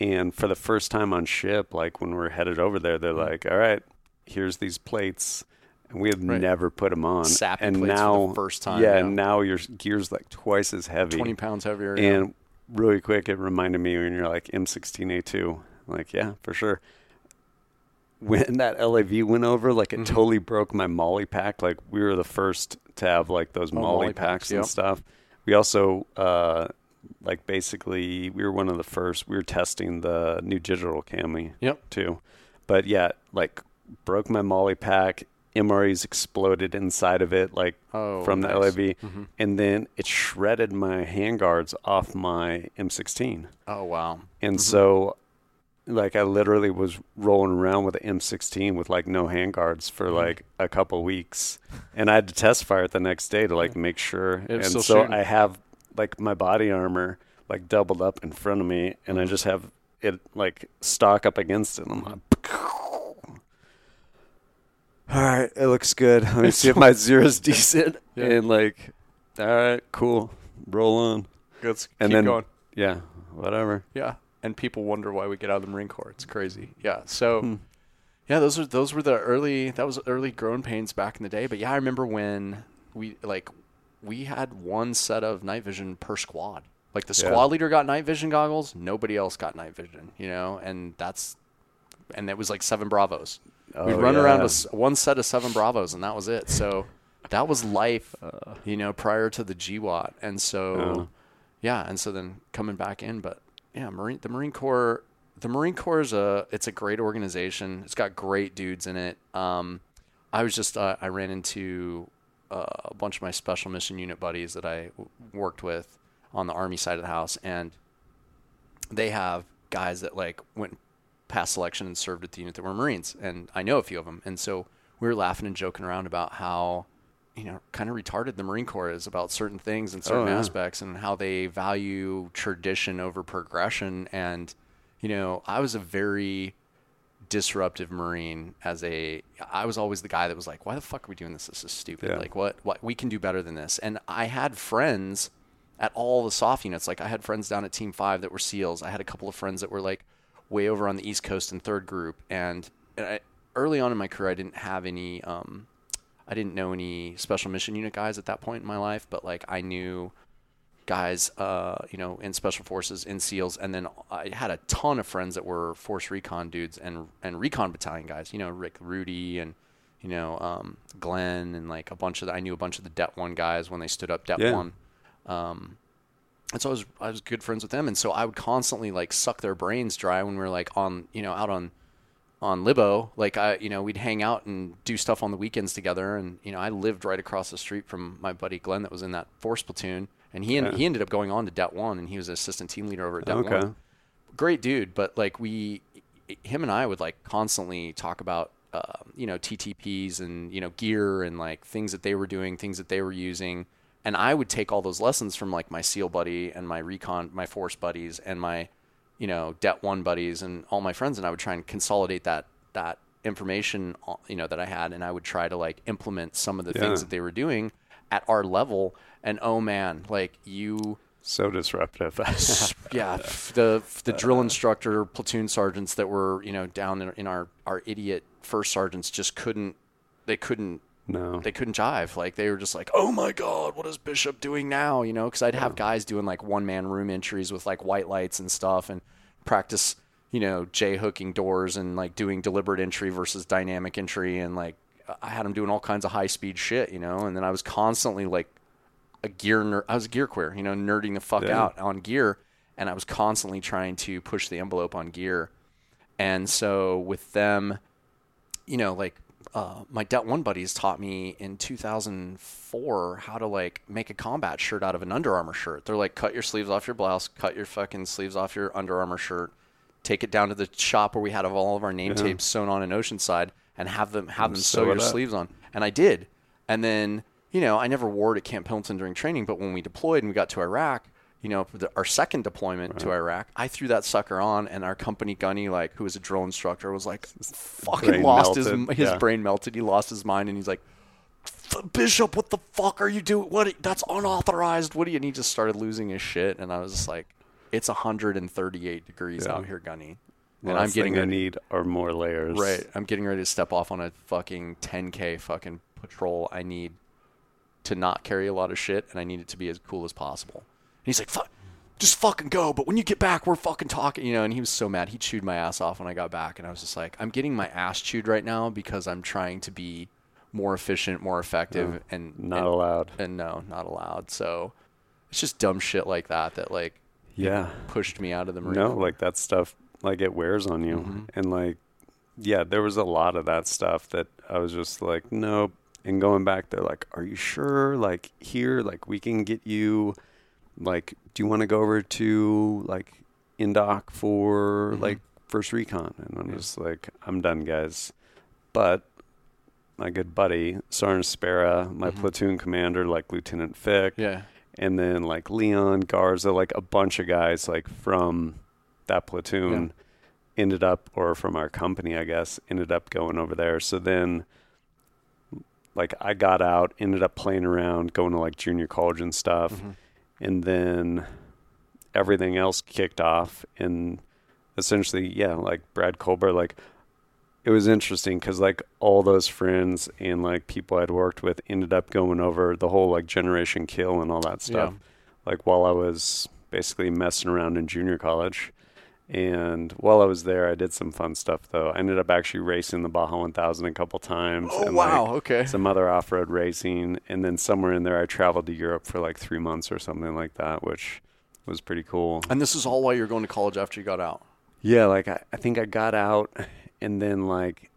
And for the first time on ship, like when we're headed over there, they're mm-hmm. like, "All right, here's these plates," and we have Right. never put them on. SAPI and now, the first time, yeah, yeah. and now your gear's like twice as heavy. twenty pounds heavier. yeah. And really quick, it reminded me when you're like M16A2. Like, yeah, for sure. When that LAV went over, like Mm-hmm. it totally broke my MOLLE pack. Like we were the first to have like those MOLLE, Oh, MOLLE packs, packs, and yep. stuff. We also, uh, like basically, we were one of the first. We were testing the new digital cami Yep. too. But yeah, like broke my MOLLE pack. MREs exploded inside of it, like Oh, from the nice. LAV, and then it shredded my handguards off my M16. Oh wow. And so, like, I literally was rolling around with an M16 with like no handguards for mm-hmm. like a couple weeks, and I had to test fire it the next day to like make sure. And so shooting. I have like my body armor like doubled up in front of me, and I just have it like stock up against it. And I'm like. All right, it looks good. Let me see if my zero's decent. Yeah. And like, all right, cool, roll on. Let's And keep then- going. Yeah, whatever. Yeah. And people wonder why we get out of the Marine Corps. It's crazy. Yeah. So Hmm. yeah, those are those were the early that was early growing pains back in the day. But yeah, I remember when we like we had one set of night vision per squad. Like the Yeah. squad leader got night vision goggles, nobody else got night vision, you know, and that's and it was like seven bravos. We'd Oh, run around with one set of seven bravos and that was it. So that was life, Uh. you know, prior to the GWOT. And so Yeah. yeah, and so then coming back in, but yeah, Marine the Marine Corps the Marine Corps is a it's a great organization. It's got great dudes in it. Um, I was just uh, I ran into uh, a bunch of my special mission unit buddies that I w- worked with on the Army side of the house, and they have guys that like went past selection and served at the unit that were Marines, and I know a few of them, and so we were laughing and joking around about how you know kind of retarded the Marine Corps is about certain things and certain Oh, yeah. aspects, and how they value tradition over progression, and you know I was a very disruptive marine as a I was always the guy that was like why the fuck are we doing this? This is stupid. Yeah. like what what we can do better than this. And I had friends at all the soft units. Like I had friends down at team 5 that were seals. I had a couple of friends that were like way over on the east coast in third group. And, and I, early on in my career I didn't have any um I didn't know any special mission unit guys at that point in my life but like I knew guys, uh, you know, in special forces, in SEALs, and then I had a ton of friends that were force recon dudes and and recon battalion guys. You know, Rick Rudy and you know um, Glenn and like a bunch of the, I knew a bunch of the Det One guys when they stood up Det Yeah. One. Um, and so I was I was good friends with them, and so I would constantly like suck their brains dry when we were like on you know out on on Libo, like I, you know, we'd hang out and do stuff on the weekends together. And you know, I lived right across the street from my buddy Glenn that was in that force platoon, and he Yeah. he ended up going on to Det One, and he was an assistant team leader over at Det Okay. One. Great dude, but like we, him and I would like constantly talk about. Uh, you know TTPs and you know gear and like things that they were doing, things that they were using, and I would take all those lessons from like my SEAL buddy and my recon, my force buddies, and my you know Det One buddies and all my friends, and I would try and consolidate that that information uh, you know that I had, and I would try to like implement some of the Yeah. things that they were doing at our level. And oh man, like you, So disruptive. yeah, the the drill instructor, platoon sergeants that were you know down in, in our our idiot first sergeants just couldn't they couldn't no. they couldn't jive. Like they were just like, "Oh my god, what is Bishop doing now?" You know, because I'd have guys doing like one man room entries with like white lights and stuff, and practice, you know, J hooking doors and like doing deliberate entry versus dynamic entry, and like I had them doing all kinds of high speed shit, you know, and then I was constantly like a gear nerd. I was a gear queer, you know, nerding the fuck Yeah. out on gear, and I was constantly trying to push the envelope on gear, and so with them you know, like uh, my Det One buddies taught me in 2004 how to like make a combat shirt out of an Under Armour shirt. They're like, cut your sleeves off your blouse, cut your fucking sleeves off your Under Armour shirt, take it down to the shop where we had all of our name Yeah. tapes sewn on in Oceanside, and have them have them sew sew your up. sleeves on. And I did. And then you know, I never wore it at Camp Pendleton during training, but when we deployed and we got to Iraq. You know, the, our second deployment to Iraq, I threw that sucker on, and our company gunny, like who was a drill instructor, was like, fucking Brain lost his melted, his yeah. brain melted. He lost his mind, and he's like, "Bishop, what the fuck are you doing? What? That's unauthorized. What do you?" And he just started losing his shit, and I was just like, "It's 138 degrees Yeah. out here, gunny," and I'm getting thing I need are more layers. Right, I'm getting ready to step off on a fucking 10k fucking patrol. I need to not carry a lot of shit, and I need it to be as cool as possible. And he's like, "Fuck." Just fucking go, but when you get back, we're fucking talking, you know. And he was so mad. He chewed my ass off when I got back, and I was just like, I'm getting my ass chewed right now because I'm trying to be more efficient, more effective, and Not and, allowed. and no, not allowed. So it's just dumb shit like that that like Yeah. pushed me out of the Marine No, like that stuff, like it wears on you. Mm-hmm. And like, yeah, there was a lot of that stuff that I was just like, nope. And going back, they're like, are you sure? Like, here, like, we can get you, like, do you want to go over to, like, Indoc for, Mhm. like, first recon? And I'm Yeah. just like, I'm done, guys. But my good buddy, Sergeant Espera, my Mhm. platoon commander, like Lieutenant Fick, yeah, and then like Leon Garza, like a bunch of guys like from that platoon ended up, or from our company, I guess, ended up going over there. So then, like, I got out, ended up playing around, going to like junior college and stuff, Mhm. And then everything else kicked off, and essentially, yeah, like Brad Colbert, like. It was interesting because like all those friends and like people I'd worked with ended up going over the whole like generation kill and all that stuff yeah. like while I was basically messing around in junior college. And while I was there, I did some fun stuff though. I ended up actually racing the Baja 1000 a couple times. Oh and, wow, like, okay. some other off road racing. And then somewhere in there, I traveled to Europe for like three months or something like that, which was pretty cool. And this is all while you're going to college after you got out. Yeah, like I, I think I got out and then like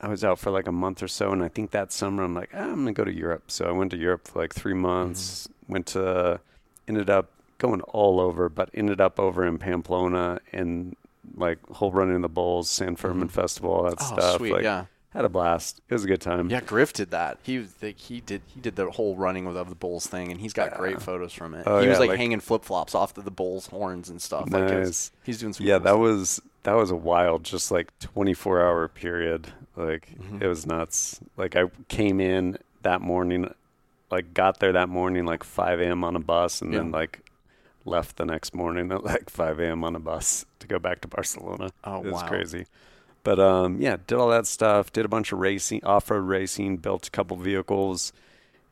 I was out for like a month or so and I think that summer I'm like, ah, I'm gonna go to Europe. So I went to Europe for like three months, went to ended up going all over, but ended up over in Pamplona and like whole running the bulls, San Fermin Mhm. Festival, all that Oh, stuff. sweet, like yeah. had a blast. It was a good time. Yeah, Griff did that. He like, he did he did the whole running with of the bulls thing, and he's got great photos from it. Oh, he was like, like- hanging flip flops off of the bulls' horns and stuff. Like was, Nice. he's doing some. Yeah, cool that stuff. was that was a wild, just like twenty four hour period. Like Mhm. it was nuts. Like I came in that morning, like got there that morning like five a.m. on a bus, and then like left the next morning at like five a.m. on a bus to go back to Barcelona. Oh wow. it was wow. crazy. But um, yeah, did all that stuff. Did a bunch of racing, off road racing. Built a couple vehicles,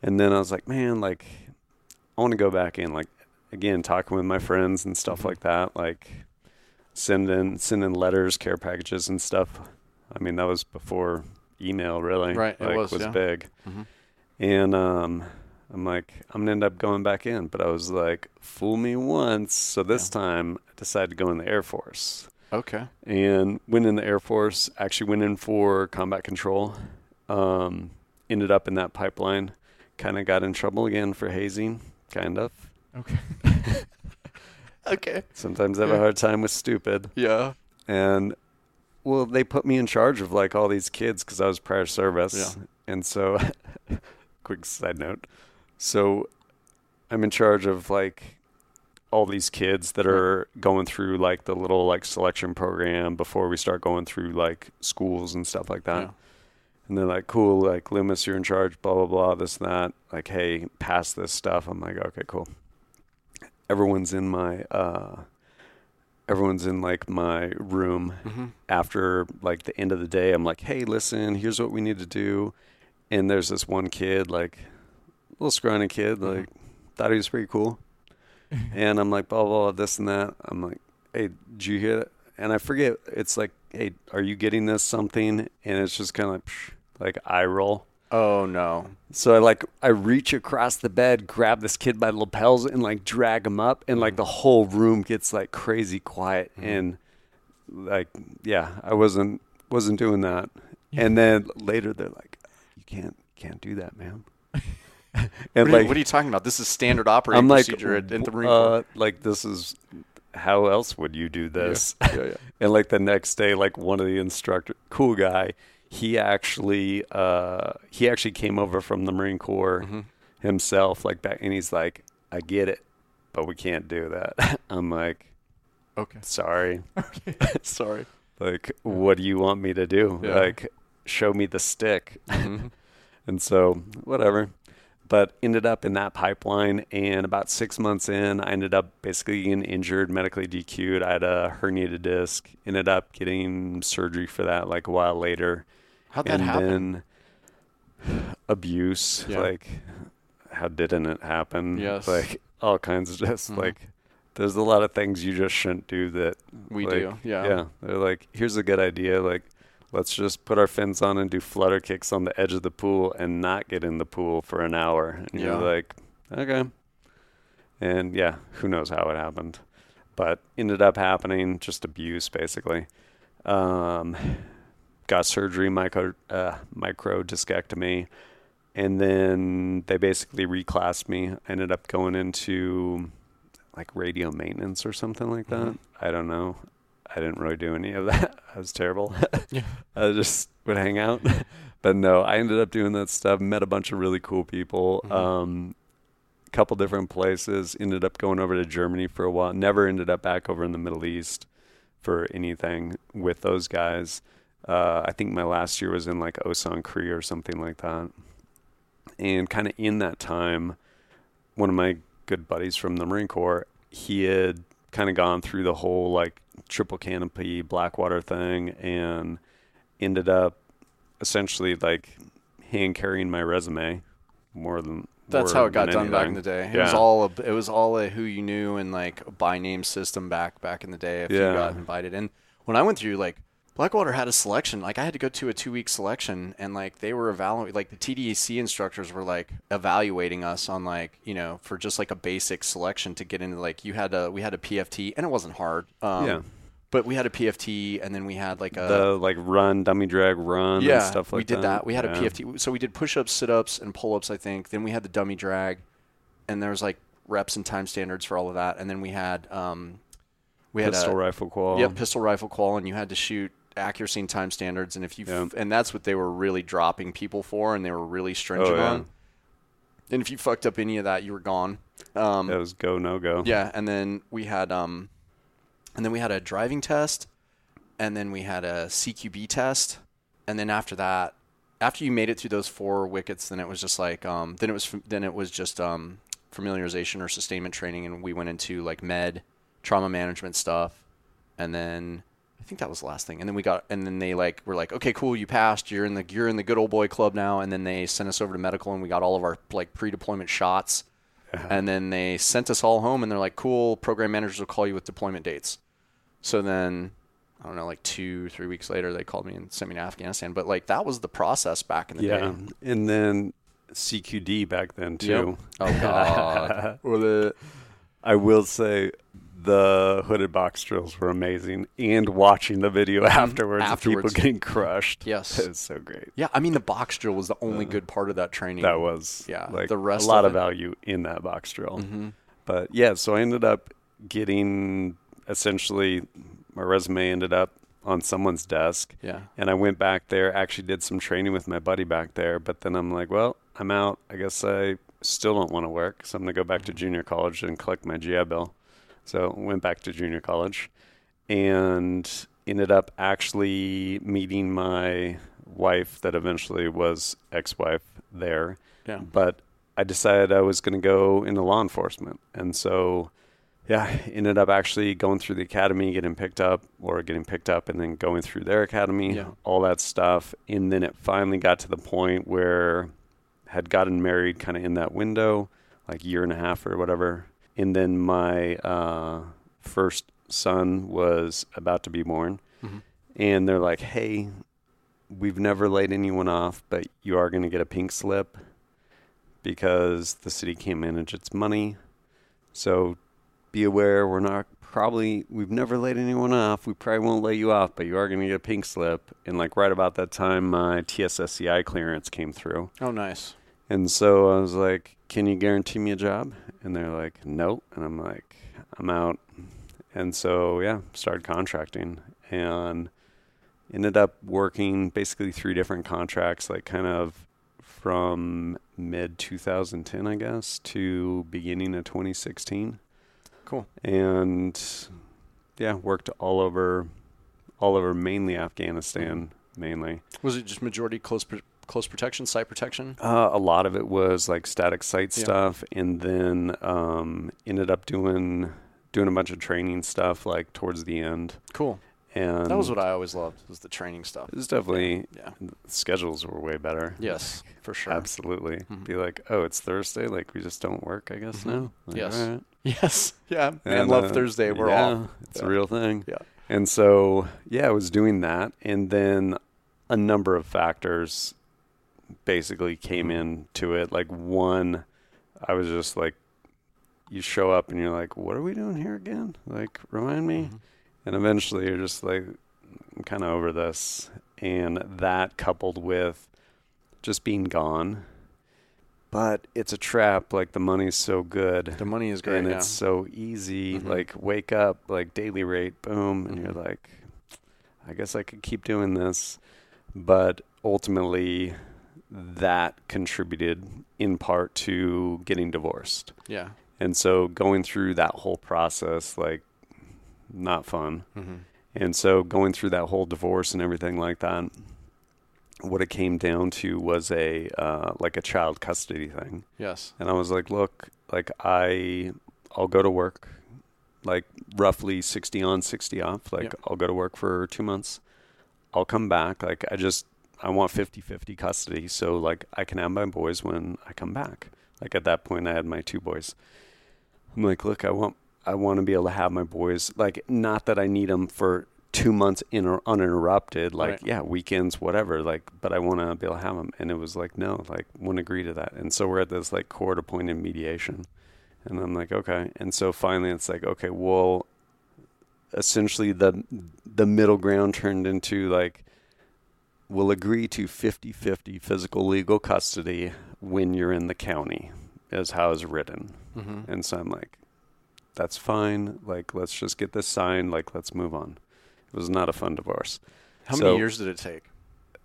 and then I was like, man, like I want to go back in. Like again, talking with my friends and stuff like that. Like sending sending letters, care packages, and stuff. I mean, that was before email, really. Right, it like, was, yeah. big. Mhm. And um, I'm like, I'm gonna end up going back in. But I was like, fool me once. So this time, I decided to go in the Air Force. Okay. and went in the Air Force. Actually, went in for combat control. Um, ended up in that pipeline. Kind of got in trouble again for hazing. Kind of. Okay. okay. Sometimes I have a hard time with stupid. Yeah. And well, they put me in charge of like all these kids because I was prior service. Yeah. And so, quick side note. So, I'm in charge of like all these kids that are going through like the little like selection program before we start going through like schools and stuff like that. Yeah. And they're like, cool, like Loomis, you're in charge, blah, blah, blah, this and that. Like, hey, pass this stuff. I'm like, okay, cool. Everyone's in my, uh, everyone's in like my room Mm-hmm. after like the end of the day. I'm like, hey, listen, here's what we need to do. And there's this one kid, like, little scrawny kid, Mhm. like, thought he was pretty cool. and I'm like, blah, blah, blah, this and that. I'm like, hey, did you hear that? And I forget, it's like, hey, are you getting this something? And it's just kind of like, psh, like eye roll. Oh no. So I like I reach across the bed, grab this kid by the lapels, and like drag him up, and like the whole room gets like crazy quiet, Mhm. and like yeah, I wasn't wasn't doing that. And then later they're like, you can't can't do that, man. What and are, like you, what are you talking about? This is standard operating I'm like, procedure at, at the Marine Corps. uh, like this is how else would you do this? Yeah, yeah. And like the next day, like one of the instructor, cool guy, he actually uh, he actually came over from the Marine Corps Mhm. himself, like back, and he's like, I get it, but we can't do that. I'm like, Okay. sorry, Sorry. like what do you want me to do? Yeah. Like show me the stick. Mhm. And so, whatever. But ended up in that pipeline, and about six months in, I ended up basically getting injured, medically DQ'd. I had a herniated disc. Ended up getting surgery for that like a while later. How'd that and happen? then abuse. Yeah. Like, how didn't it happen? Yes. Like all kinds of just Mhm. like. There's a lot of things you just shouldn't do that we like, do. Yeah. yeah. They're like, here's a good idea. Like, let's just put our fins on and do flutter kicks on the edge of the pool and not get in the pool for an hour. And Yeah. you're like, okay. And yeah, who knows how it happened. But ended up happening, just abuse basically. Um, got surgery, micro, uh, micro discectomy. And then they basically reclassed me. I ended up going into like radio maintenance or something like that. Mhm. I don't know. I didn't really do any of that. I was terrible. Yeah. I just would hang out. but no, I ended up doing that stuff, met a bunch of really cool people. Mhm. Um, couple different places, ended up going over to Germany for a while. Never ended up back over in the Middle East for anything with those guys. Uh, I think my last year was in like Osan, Korea or something like that. And kind of in that time, one of my good buddies from the Marine Corps, he had kind of gone through the whole like triple canopy Blackwater thing and ended up essentially like hand carrying my resume more than That's how it got done back in the day. It was all a, it was all a who you knew and like a by name system back back in the day if Yeah. you got invited. And when I went through like Blackwater had a selection. Like I had to go to a two week selection and like they were evaluating like the TDEC instructors were like evaluating us on like, you know, for just like a basic selection to get into like you had a we had a PFT and it wasn't hard. Um yeah, but we had a PFT and then we had like a the like run dummy drag run yeah, and stuff like that. we did that. We had Yeah. a PFT. So we did push-ups, sit-ups, and pull-ups. I think. Then we had the dummy drag, and there was like reps and time standards for all of that. And then we had um, we had pistol a rifle qual. yep pistol rifle qual, and you had to shoot accuracy and time standards. And if you Yeah. and that's what they were really dropping people for, and they were really stringent Oh, yeah. on. And if you fucked up any of that, you were gone. Um, That was go no go. yeah, and then we had um, and then we had a driving test, and then we had a CQB test, and then after that, after you made it through those four wickets, then it was just like um, then it was then it was just um, familiarization or sustainment training, and we went into like med, trauma management stuff, and then I think that was the last thing, and then we got and then they like were like, okay, cool, you passed, you're in the you're in the good old boy club now, and then they sent us over to medical, and we got all of our like pre-deployment shots. Uh-huh. And then they sent us all home, and they're like, "Cool, program managers will call you with deployment dates." So then, I don't know, like two, three weeks later, they called me and sent me to Afghanistan. But like that was the process back in the Yeah, day. and then CQB back then too. Oh God. or the uh, I will say the hooded box drills were amazing, and watching the video mm-hmm. afterwards, of Afterwards. people getting crushed. Yes. it's so great. Yeah, I mean the box drill was the uh, only good part of that training. That was Yeah, like the rest a lot of of, value in that box drill. Mhm. But yeah, so I ended up getting essentially my resume ended up on someone's desk. Yeah. And I went back there, actually did some training with my buddy back there, but then I'm like, well, I'm out. I guess I still don't want to work, so I'm going to go back to mm-hmm. junior college and collect my GI Bill. So went back to junior college and ended up actually meeting my wife that eventually was ex-wife there. Yeah. But I decided I was going to go into law enforcement. And so yeah, ended up actually going through the academy, getting picked up, or getting picked up, and then going through their academy, Yeah. all that stuff, and then it finally got to the point where had gotten married, kind of in that window, like year and a half or whatever, and then my uh, first son was about to be born, Mhm. and they're like, "Hey, we've never laid anyone off, but you are going to get a pink slip because the city can't manage its money." So be aware we're not probably we've never laid anyone off. We probably won't lay you off, but you are going to get a pink slip. And like right about that time, my TSSCI clearance came through, Oh, nice. and so I was like, "Can you guarantee me a job?" And they're like, "Nope." And I'm like, "I'm out." And so yeah, started contracting and ended up working basically three different contracts, like kind of from mid 2010, I guess, to beginning of 2016 Cool. and yeah, worked all over, all over mainly Afghanistan, mm-hmm. mainly. Was it just majority close close protection, site protection? Uh, a lot of it was like static site Yeah. stuff, and then um, ended up doing doing a bunch of training stuff like towards the end. Cool. And That was what I always loved was the training stuff. it was definitely Yeah. schedules were way better. Yes, for sure. Absolutely. Mhm. Be like, oh, it's Thursday. Like we just don't work, I guess Mhm. now. Like, Yes. right. Yes. Yeah. Man, And, love uh, Thursday. We're yeah, off. It's Yeah. a real thing. Yeah. And so, yeah, I was doing that. And then a number of factors basically came Mhm. into it. Like, one, I was just like, you show up and you're like, what are we doing here again? Like, remind me. Mhm. And eventually you're just like, I'm kind of over this. And that coupled with just being gone. But it's a trap. Like, the money's so good The money is great. and yeah. it's so easy. Mhm. Like wake up, like daily rate, boom, and you're Mhm. like, I guess I could keep doing this, but ultimately, that contributed in part to getting divorced, yeah. and so going through that whole process, like, not fun. Mm-hmm. And so going through that whole divorce and everything like that, what it came down to was a uh, like a child custody thing. Yes. And I was like, look, like I I'll go to work like roughly 60 on, 60 off. Like Yep. I'll go to work for 2 months. I'll come back. Like I just I want 50/50 custody so like I can have my boys when I come back. Like at that point I had my two boys. I'm like, look, I want I want to be able to have my boys like not that I need them for 2 months in or uninterrupted like Right. yeah, weekends whatever like but I want to be able to have them and it was like no, like wouldn't agree to that. And so we're at this like court appointed mediation. And I'm like, okay. And so finally it's like, okay, well essentially the the middle ground turned into like we'll agree to 50-50 physical legal custody when you're in the county is how it's written. Mm-hmm. And so I'm like, that's fine. Like, let's just get this signed. Like, let's move on. It was not a fun divorce. How So- many years did it take?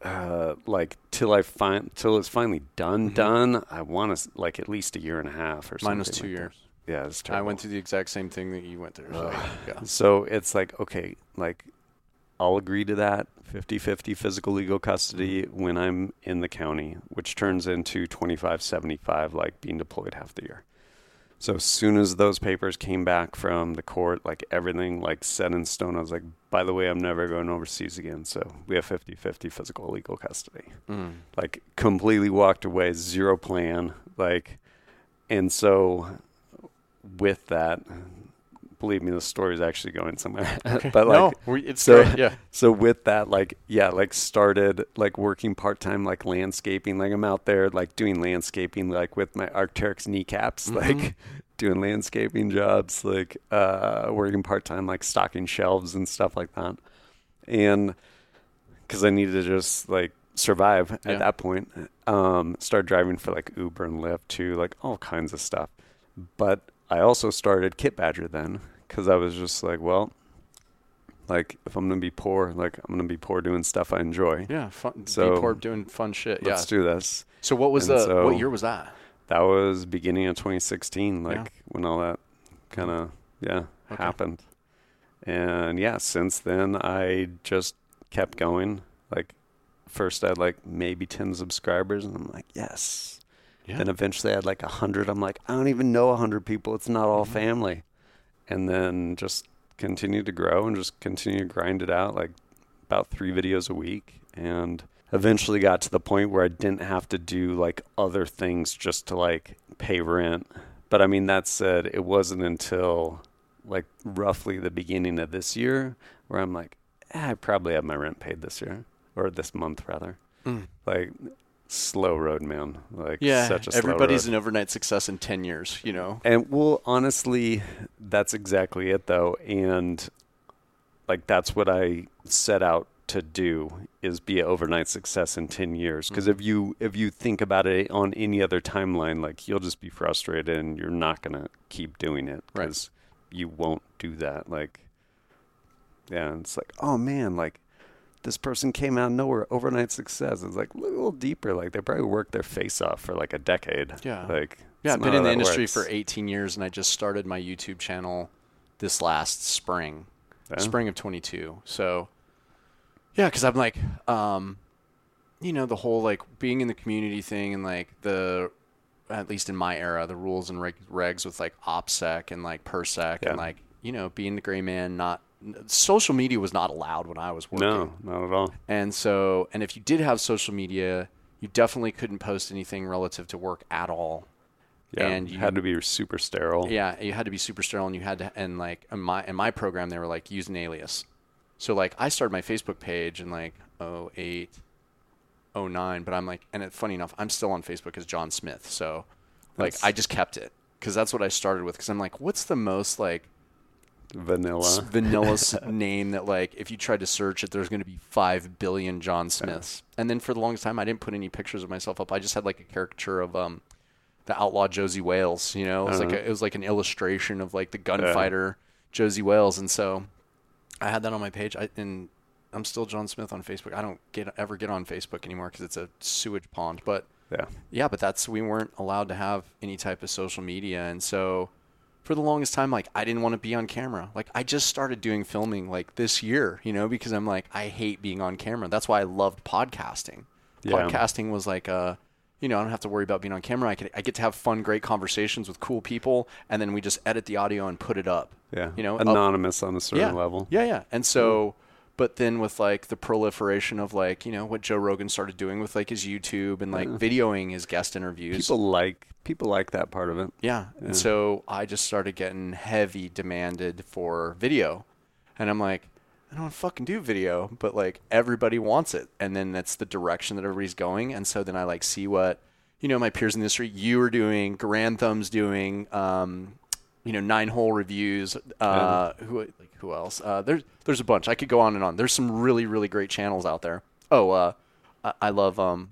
Uh, like till I find till it's finally done, Mhm. done. I want to like at least a year and a half or something. Mine was two like that. years. Yeah, it's I went through the exact same thing that you went through. So, yeah. So it's like, okay, like I'll agree to that 50 50 physical legal custody when I'm in the county, which turns into 25 75, like being deployed half the year. So as soon as those papers came back from the court, like everything like set in stone, I was like, by the way, I'm never going overseas again. So we have 50 50 physical legal custody Mm. like completely walked away, zero plan. Like, and so with that, believe me, the story is actually going somewhere. but like, no, we, it's so- great. Yeah. so with that, like, yeah, like started like working part time, like landscaping. Like I'm out there like doing landscaping, like with my Arc'teryx kneecaps, Mhm. like doing landscaping jobs, like uh, working part time, like stocking shelves and stuff like that. And because I needed to just like survive Yeah. at that point, um, started driving for like Uber and Lyft too, like all kinds of stuff. But I also started Kit Badger then because I was just like, well, like if I'm gonna be poor, like I'm gonna be poor doing stuff I enjoy. Yeah, fun. So, be poor doing fun shit. Let's yeah. do this. So what was and the so- what year was that? That was beginning of 2016, like Yeah. when all that kind of yeah Okay. happened. And yeah, since then I just kept going. Like first I had like maybe 10 subscribers, and I'm like yes. Yeah. Then eventually I had like a 100. I'm like I don't even know a 100 people. It's not all Mhm. family. And then just continue to grow and just continue to grind it out like about three videos a week and eventually got to the point where I didn't have to do like other things just to like pay rent. But I mean that said, it wasn't until like roughly the beginning of this year where I'm like, eh, I probably have my rent paid this year or this month rather. Mm. Like slow road, man. Like Yeah, such a slow everybody's an overnight success in ten years. You know. And well, honestly, that's exactly it though. And like that's what I set out to do is be an overnight success in 10 years because Mhm. if you if you think about it on any other timeline like you'll just be frustrated and you're not going to keep doing it Right. because you won't do that like yeah it's like oh man like this person came out of nowhere overnight success it's like a little deeper like they probably worked their face off for like a decade Yeah. like Yeah, I've been in the industry works. for 18 years, and I just started my YouTube channel this last spring, Yeah. spring of 22. So, yeah, because I'm like, um, you know, the whole like being in the community thing, and like the, at least in my era, the rules and reg- regs with like OPSEC and like PERSEC, Yeah. and like you know, being the gray man, not social media was not allowed when I was working. no not at all And so, and if you did have social media, you definitely couldn't post anything relative to work at all. yeah And you had to be super sterile Yeah, you had to be super sterile, and you had to, and like in my in my program, they were like use an alias. So like I started my Facebook page in like 08, 09, but I'm like, and it, funny enough, I'm still on Facebook as John Smith. So like That's- I just kept it because that's what I started with. Because I'm like, what's the most like vanilla s- vanilla name that like if you tried to search it, there's going to be five billion John Smiths. And then for the longest time, I didn't put any pictures of myself up. I just had like a caricature of um the outlaw Josey Wales. You know, it was like Uh-huh. a, it was like an illustration of like the gunfighter Josey Wales, and so I had that on my page. I and I'm still John Smith on Facebook. I don't get ever get on Facebook anymore because it's a sewage pond. But yeah yeah, but that's we weren't allowed to have any type of social media, and so for the longest time, like I didn't want to be on camera. Like I just started doing filming like this year, you know, because I'm like I hate being on camera. That's why I loved podcasting. Yeah. Podcasting was like uh you know, I don't have to worry about being on camera. I could I get to have fun, great conversations with cool people, and then we just edit the audio and put it up. Yeah. You know, up- anonymous on a certain yeah. level. Yeah, yeah. And so, but then with like the proliferation of like you know what Joe Rogan started doing with like his YouTube and like Yeah. videoing his guest interviews. People like people like that part of it. yeah. Yeah. And so I just started getting heavy demanded for video, and I'm like. I don't fucking do video, but like everybody wants it, and then that's the direction that everybody's going. And so then I like see what you know my peers in the industry. You were doing, Garand Thumb's doing, um, you know, nine hole reviews. Uh, who like who else? Uh, there's there's a bunch. I could go on and on. There's some really really great channels out there. Oh, uh, I, I love um,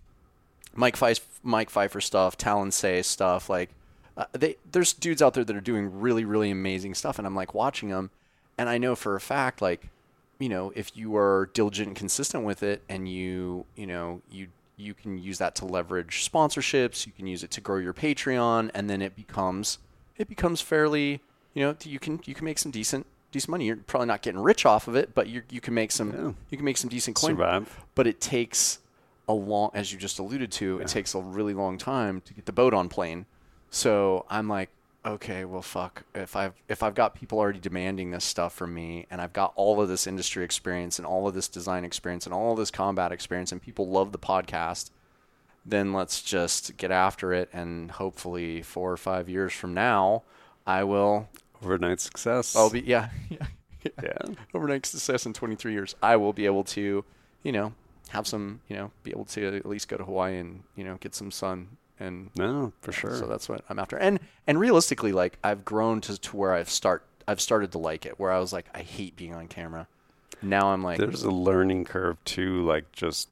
Mike Pfeiffer, Mike Pfeiffer stuff, Talon Say stuff. Like, uh, they there's dudes out there that are doing really really amazing stuff, and I'm like watching them, and I know for a fact like, you know, if you are diligent and consistent with it, and you you know you you can use that to leverage sponsorships, you can use it to grow your Patreon, and then it becomes it becomes fairly you know you can you can make some decent decent money. You're probably not getting rich off of it, but you you can make some Yeah. you can make some decent coin Survive. but it takes a long as you just alluded to it takes a really long time to get the boat on plane so i'm like okay well fuck if i've if i've got people already demanding this stuff from me and i've got all of this industry experience and all of this design experience and all of this combat experience and people love the podcast then let's just get after it and hopefully four or five years from now i will Overnight success. i'll be yeah yeah yeah. overnight success in 23 years, I will be able to, you know, have some, you know, be able to at least go to Hawaii and, you know, get some sun and No, for sure. so that's what I'm after. And and realistically, like I've grown to to where I've start I've started to like it. Where I was like, I hate being on camera. Now I'm like, There's a learning curve too, like just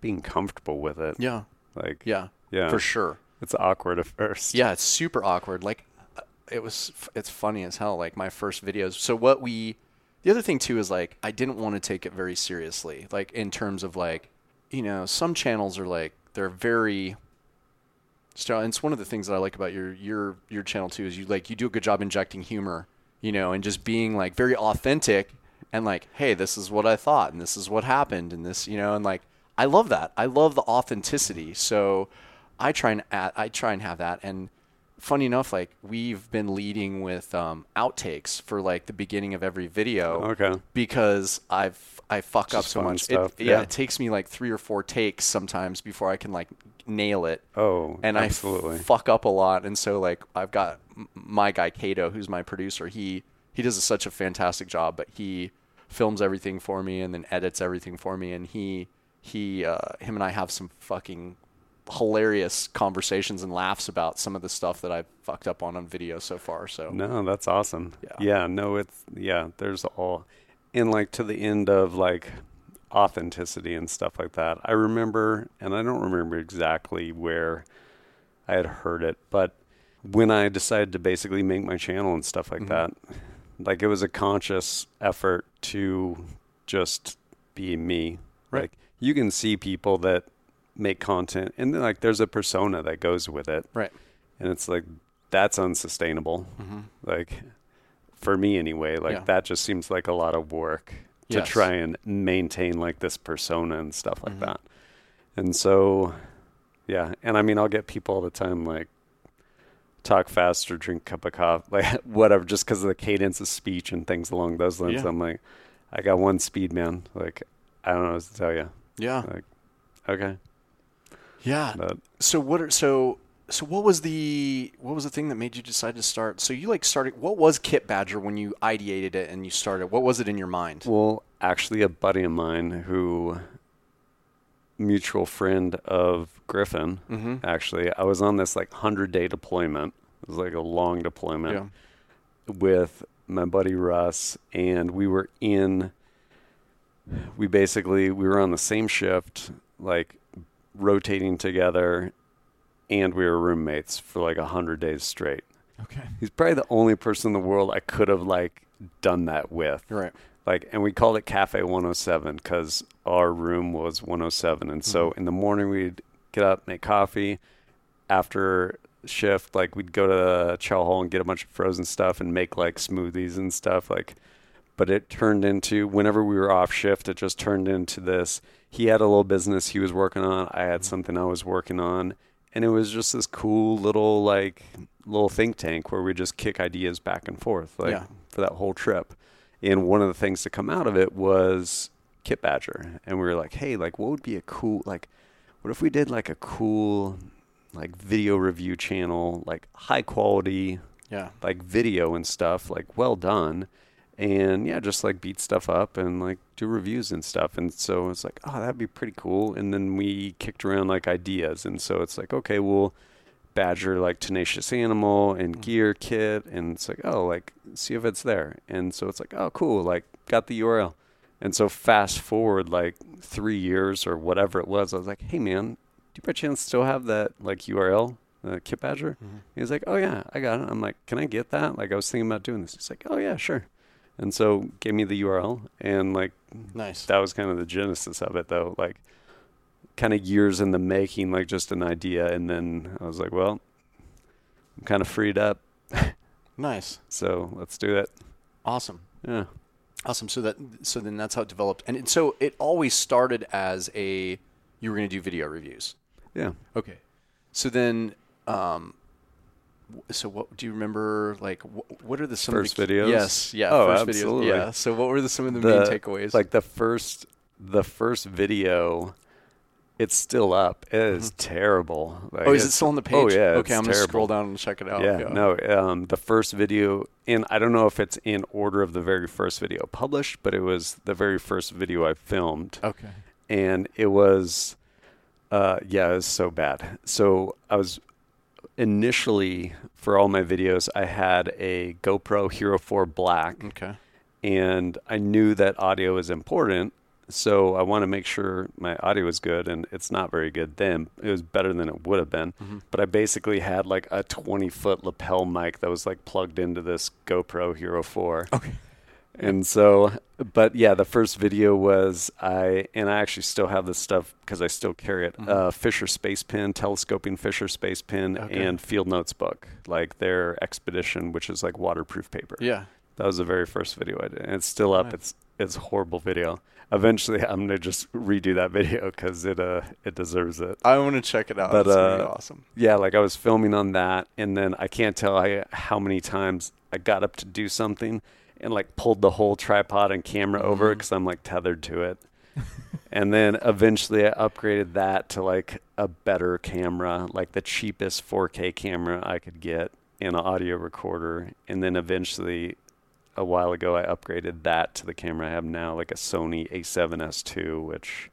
being comfortable with it. yeah, Like yeah, yeah, for sure. it's awkward at first. Yeah, it's super awkward. Like uh, it was it's funny as hell like my first videos. So what we the other thing too is like I didn't want to take it very seriously. Like in terms of like, you know, some channels are like they're very and it's one of the things that I like about your your your channel too is you like you do a good job injecting humor, you know, and just being like very authentic and like, hey, this is what I thought and this is what happened and this, you know, and like I love that. I love the authenticity. So I try and add, I try and have that. And funny enough, like we've been leading with um, outtakes for like the beginning of every video Okay. because I've I fuck up so much. stuff, It, yeah, yeah. it takes me like three or four takes sometimes before I can like nail it Oh, and absolutely. I fuck up a lot. And so like I've got my guy Kato, who's my producer. He he does such a fantastic job, but he films everything for me and then edits everything for me. And he he uh, him and I have some fucking hilarious conversations and laughs about some of the stuff that I've fucked up on on video so far. So No, that's awesome. Yeah. Yeah, no, it's yeah, there's all and like to the end of like authenticity and stuff like that. I remember and I don't remember exactly where I had heard it, but when I decided to basically make my channel and stuff like Mhm. that, like it was a conscious effort to just be me. Right. Like you can see people that make content and then like there's a persona that goes with it. Right. And it's like that's unsustainable hmm like for me anyway like Yeah. that just seems like a lot of work to Yes. try and maintain like this persona and stuff like Mhm. that and so yeah and i mean i'll get people all the time like talk fast or drink a cup of coffee like whatever just because of the cadence of speech and things along those lines Yeah. i'm like i got one speed man like i don't know what to tell you yeah, okay yeah. but So what are so so what was the what was the thing that made you decide to start? So you like started what was Kit Badger when you ideated it and you started? What was it in your mind? Well, actually, a buddy of mine who, mutual friend of Griffin, Mm-hmm. actually, I was on this like 100 day deployment. It was like a long deployment Yeah. with my buddy Russ, and we were in, we basically, we were on the same shift, like rotating together, and we were roommates for like 100 days straight. Okay. He's probably the only person in the world I could have like done that with Right. like and we called it cafe 107 because our room was 107 and so Mm-hmm. in the morning we'd get up make coffee after shift like we'd go to the chow hall and get a bunch of frozen stuff and make like smoothies and stuff like but it turned into whenever we were off shift it just turned into this he had a little business he was working on i had something i was working on and it was just this cool little like little think tank where we just kick ideas back and forth like Yeah. for that whole trip and one of the things to come out of it was Kit Badger. And we were like, hey, like, what would be a cool, like, what if we did like a cool, like, video review channel, like, high quality, Yeah. like, video and stuff, like, well done. And yeah, just like beat stuff up and like do reviews and stuff. And so it's like, oh, that'd be pretty cool. And then we kicked around like ideas. And so it's like, okay, well, Badger like Tenacious Animal and Mhm. Gear Kit, and it's like, oh, like see if it's there. And so it's like, oh, cool, like got the URL. And so fast forward like three years or whatever it was, I was like, hey man, do you by chance still have that like URL, uh, Kit Badger? Mhm. He was like, oh yeah, I got it. I'm like, can I get that? Like I was thinking about doing this. He's like, oh yeah, sure. And so gave me the URL, and like Nice. that was kind of the genesis of it though like kind of years in the making like just an idea and then i was like well i'm kind of freed up Nice. so let's do it Awesome. yeah Awesome. So that so then that's how it developed. And it, so it always started as a you were going to do video reviews. yeah Okay. So then um so what do you remember like wh- what are the some First of the, videos? Yes, yeah, Oh, first absolutely. videos. Yeah. So what were the, some of the, The- main takeaways? like the first the first video it's still up it is terrible like, oh, is it still on the page? oh yeah Okay, I'm going to scroll down and check it out. yeah, no um the first video and i don't know if it's in order of the very first video published but it was the very first video i filmed Okay. and it was Uh, yeah, it was so bad. So I was initially for all my videos, I had a GoPro Hero 4 Black, Okay. and I knew that audio is important. So I want to make sure my audio is good, and it's not very good then. It was better than it would have been. Mm-hmm. But I basically had like a 20 foot lapel mic that was like plugged into this GoPro Hero 4. Okay. And so, but yeah, the first video was I, and I actually still have this stuff because I still carry it. Mhm. Uh, Fisher Space Pen, telescoping Fisher Space Pen, Okay. and Field Notes book, like their Expedition, which is like waterproof paper. Yeah. That was the very first video I did, and it's still up. Nice. It's it's horrible video. Eventually, I'm gonna just redo that video because it uh it deserves it. I want to check it out. But, uh, awesome. Yeah, like I was filming on that, and then I can't tell I, how many times I got up to do something and like pulled the whole tripod and camera over mm-hmm. because I'm like tethered to it. and then eventually I upgraded that to like a better camera, like the cheapest 4K camera I could get and an audio recorder. And then eventually, a while ago, I upgraded that to the camera I have now, like a Sony A7S II, which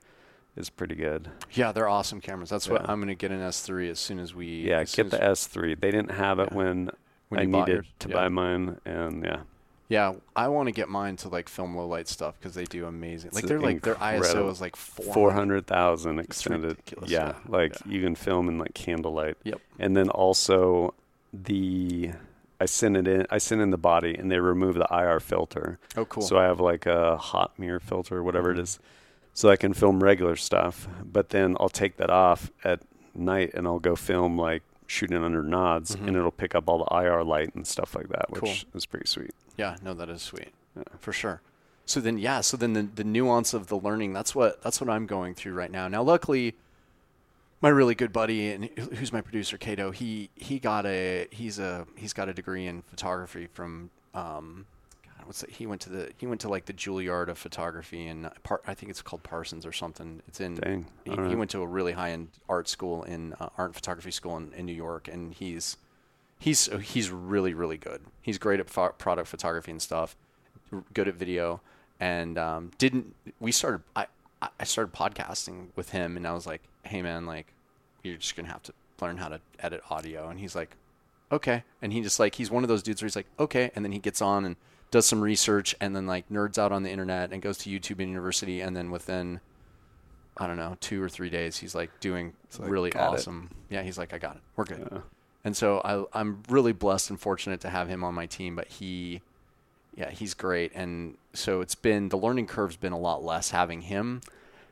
is pretty good. Yeah, they're awesome cameras. That's what I'm gonna get an S3 as soon as we. Yeah, as get the S3. They didn't have it Yeah. when, when I needed to yeah. buy mine, and yeah, Yeah, I want to get mine to like film low light stuff because they do amazing. Like they're like their ISO is like four hundred thousand extended. Yeah, yeah, like yeah. you can film in like candlelight. Yep. And then also the I sent it in. I sent in the body, and they remove the IR filter. Oh, cool. So I have like a hot mirror filter, whatever Mhm. it is, so I can film regular stuff. But then I'll take that off at night, and I'll go film like shooting under nods, Mhm. and it'll pick up all the IR light and stuff like that, which Cool. is pretty sweet. yeah, no, that is sweet Yeah. for sure. So then, yeah, so then the the nuance of the learning that's what that's what I'm going through right now. Now, luckily, my really good buddy and who's my producer, Kato, he he got a he's a he's got a degree in photography from um, what's it? He went to the he went to like the Juilliard of photography and Par- I think it's called Parsons or something. It's in Dang. he, All he went to a really high end art school in uh, art and photography school in, in New York, and he's he's he's really really good. He's great at pho- product photography and stuff, good at video, and um, didn't we started I I- I started podcasting with him, and I was like, hey man, like you're just gonna have to learn how to edit audio, and he's like, okay, and he just like he's one of those dudes where he's like, okay, and then he gets on and does some research, and then like nerds out on the internet and goes to YouTube and university, and then within I don't know, two or three days, he's like doing like, really "Got it." awesome. Yeah, he's like, I got it. We're good. Yeah. And so I, I'm really blessed and fortunate to have him on my team. But he, yeah, he's great. And so it's been the learning curve's been a lot less having him.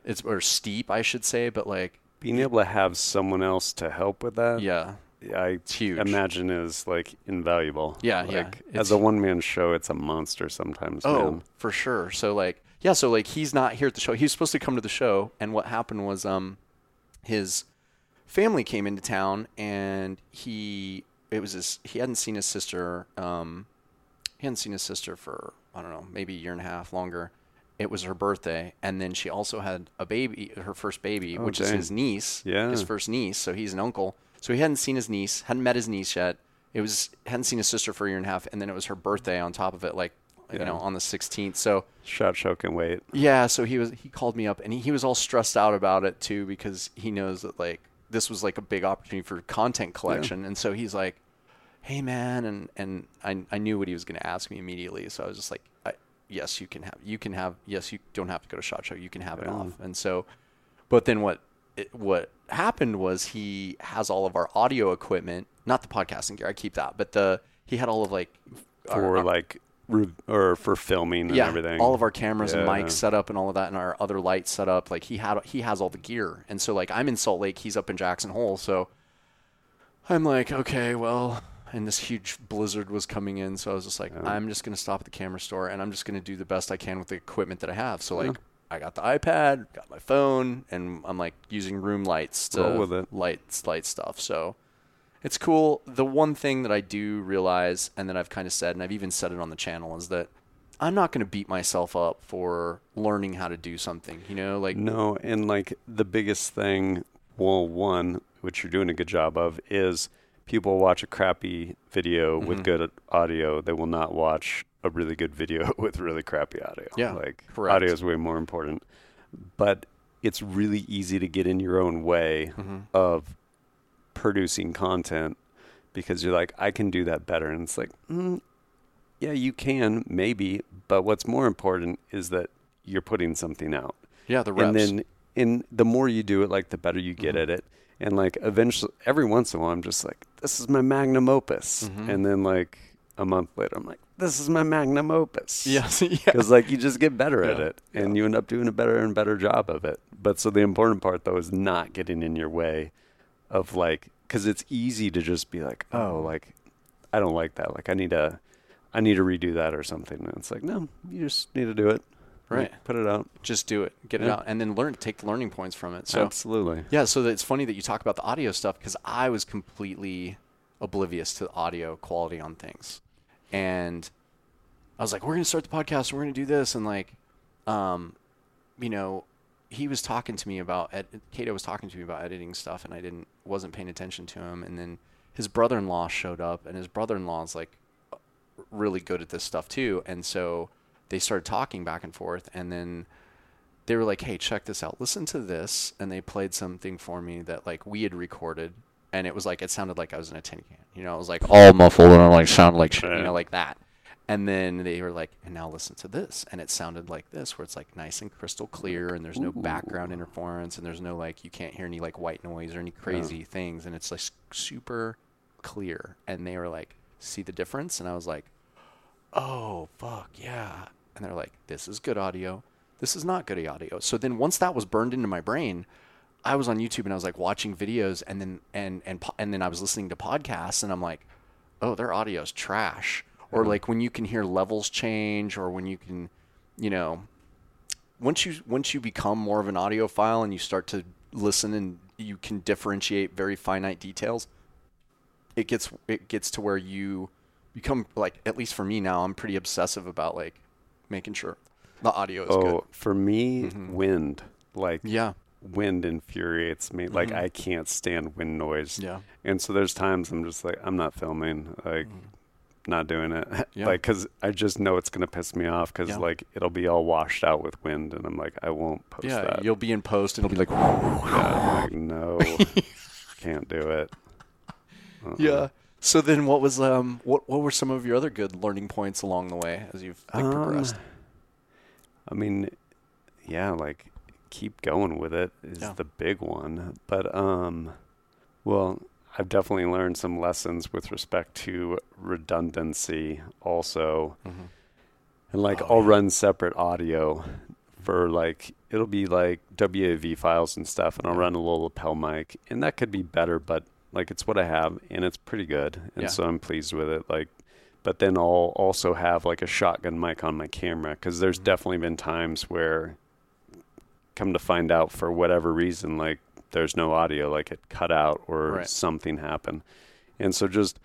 It's or steep, I should say. But like, Being able to have someone else to help with that, yeah, I imagine is like invaluable. Yeah, like, yeah, As a one man show, it's a monster sometimes. Oh, man. for sure. So like, yeah, so like he's not here at the show. He was supposed to come to the show, and what happened was um, his family came into town, and he it was his he hadn't seen his sister um, he hadn't seen his sister for I don't know maybe a year and a half longer. It was her birthday, and then she also had a baby, her first baby, Oh, which is his niece, Yeah. his first niece. So he's an uncle. So he hadn't seen his niece, hadn't met his niece yet. It was hadn't seen his sister for a year and a half, and then it was her birthday on top of it, like you know, on the 16th. So SHOT Show can wait. yeah, so he was he called me up and he, he was all stressed out about it too because he knows that like this was like a big opportunity for content collection, and so he's like, "Hey man," and and I I knew what he was going to ask me immediately, so I was just like, I, "Yes, you can have you can have yes you don't have to go to SHOT Show, you can have it off," and so, but then what it, what happened was he has all of our audio equipment, not the podcasting gear, I keep that, but the he had all of like for our- like or for filming and yeah, everything. all of our cameras and mics set up and all of that, and our other lights set up. Like he had, he has all the gear, and so like I'm in Salt Lake, he's up in Jackson Hole, so I'm like, okay, well, and this huge blizzard was coming in, so I was just like, Yeah. I'm just gonna stop at the camera store, and I'm just gonna do the best I can with the equipment that I have. So Yeah. like, I got the iPad, got my phone, and I'm like using room lights to light light stuff. So it's cool. The one thing that I do realize, and that I've kind of said, and I've even said it on the channel, is that I'm not going to beat myself up for learning how to do something. You know, like No, and like the biggest thing, well, one, which you're doing a good job of, is people watch a crappy video Mhm. with good audio. They will not watch a really good video with really crappy audio. Yeah, like correct. audio is way more important. But it's really easy to get in your own way Mm-hmm. of producing content because you're like, I can do that better. And it's like, mm, yeah, you can, maybe. But what's more important is that you're putting something out. Yeah, the reps. And then in the more you do it, like the better you get Mhm. at it. And like eventually, every once in a while, I'm just like, this is my magnum opus. Mhm. And then like a month later, I'm like, this is my magnum opus. yes, yeah. Because like you just get better at it, and yeah. you end up doing a better and better job of it. But so the important part though is not getting in your way of like, because it's easy to just be like, oh, Mm-hmm. like I don't like that. Like I need to, I need to redo that or something. And it's like, no, you just need to do it. Right. Like, put it out. Just do it, get it out, and then learn. Take the learning points from it. So Absolutely. yeah, so it's funny that you talk about the audio stuff because I was completely oblivious to the audio quality on things, and I was like, "We're gonna start the podcast. We're gonna do this," and like, um, you know, he was talking to me about ed- Cato was talking to me about editing stuff, and I didn't wasn't paying attention to him, and then his brother-in-law showed up, and his brother-in-law is like really good at this stuff too, and so they started talking back and forth, and then they were like, "Hey, check this out. Listen to this." And they played something for me that like we had recorded, and it was like it sounded like I was in a tin can. You know, it was like all muffled and like sounded like shit, you know, like that. And then they were like, "And now listen to this," and it sounded like this, where it's like nice and crystal clear, and there's no background interference, and there's no like you can't hear any like white noise or any crazy things, and it's like super clear. And they were like, "See the difference?" And I was like, "Oh fuck yeah!" And they're like, "This is good audio." this is not good audio. So then once that was burned into my brain, I was on YouTube and I was like watching videos and then and and and then I was listening to podcasts and I'm like, oh, their audio's trash. Or like when you can hear levels change, or when you can, you know, once you once you become more of an audiophile and you start to listen and you can differentiate very finite details, it gets it gets to where you become like at least for me now, I'm pretty obsessive about like making sure the audio is Oh, good. for me, Mhm. wind. Like Yeah. Wind infuriates me. Like Mhm. I can't stand wind noise. Yeah. And so there's times I'm just like, I'm not filming. Like, not doing it. Yeah. like cuz I just know it's gonna piss me off 'cause Yeah. like it'll be all washed out with wind, and I'm like, I won't post Yeah, that. you'll be in post and it'll be like, Yeah, like, no, can't do it. Uh-uh. yeah. So then, what was um, what what were some of your other good learning points along the way as you've like, Um, progressed? I mean, yeah, like keep going with it is Yeah. the big one. But um, well, I've definitely learned some lessons with respect to redundancy also. Mhm. And like Oh, I'll yeah. run separate audio for like it'll be like WAV files and stuff and I'll Yeah. run a little lapel mic and that could be better but like it's what I have and it's pretty good and Yeah. so I'm pleased with it like but then I'll also have like a shotgun mic on my camera cuz there's Mhm. definitely been times where come to find out for whatever reason like there's no audio like it cut out or Right. something happened and so just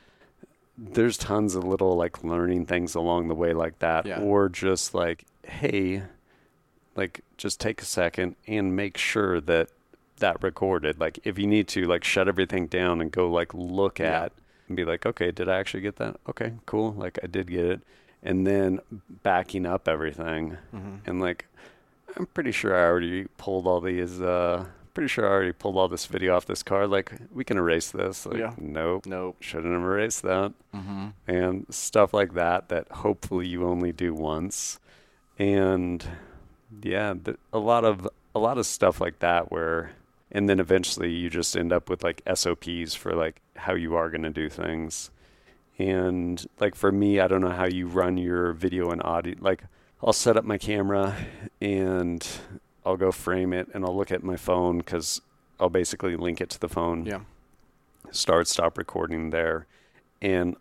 there's tons of little like learning things along the way like that Yeah. or just like hey like just take a second and make sure that that recorded like if you need to like shut everything down and go like look Yeah. at and be like okay did i actually get that okay cool like i did get it and then backing up everything Mhm. and like i'm pretty sure i already pulled all these uh pretty sure i already pulled all this video off this card like we can erase this like Yeah. nope Nope. shouldn't have erased that Mm-hmm. and stuff like that that hopefully you only do once and yeah th- a lot of a lot of stuff like that where and then eventually you just end up with like SOPs for like how you are going to do things and like for me I don't know how you run your video and audio like I'll set up my camera and I'll go frame it and I'll look at my phone cuz I'll basically link it to the phone Yeah. start stop recording there and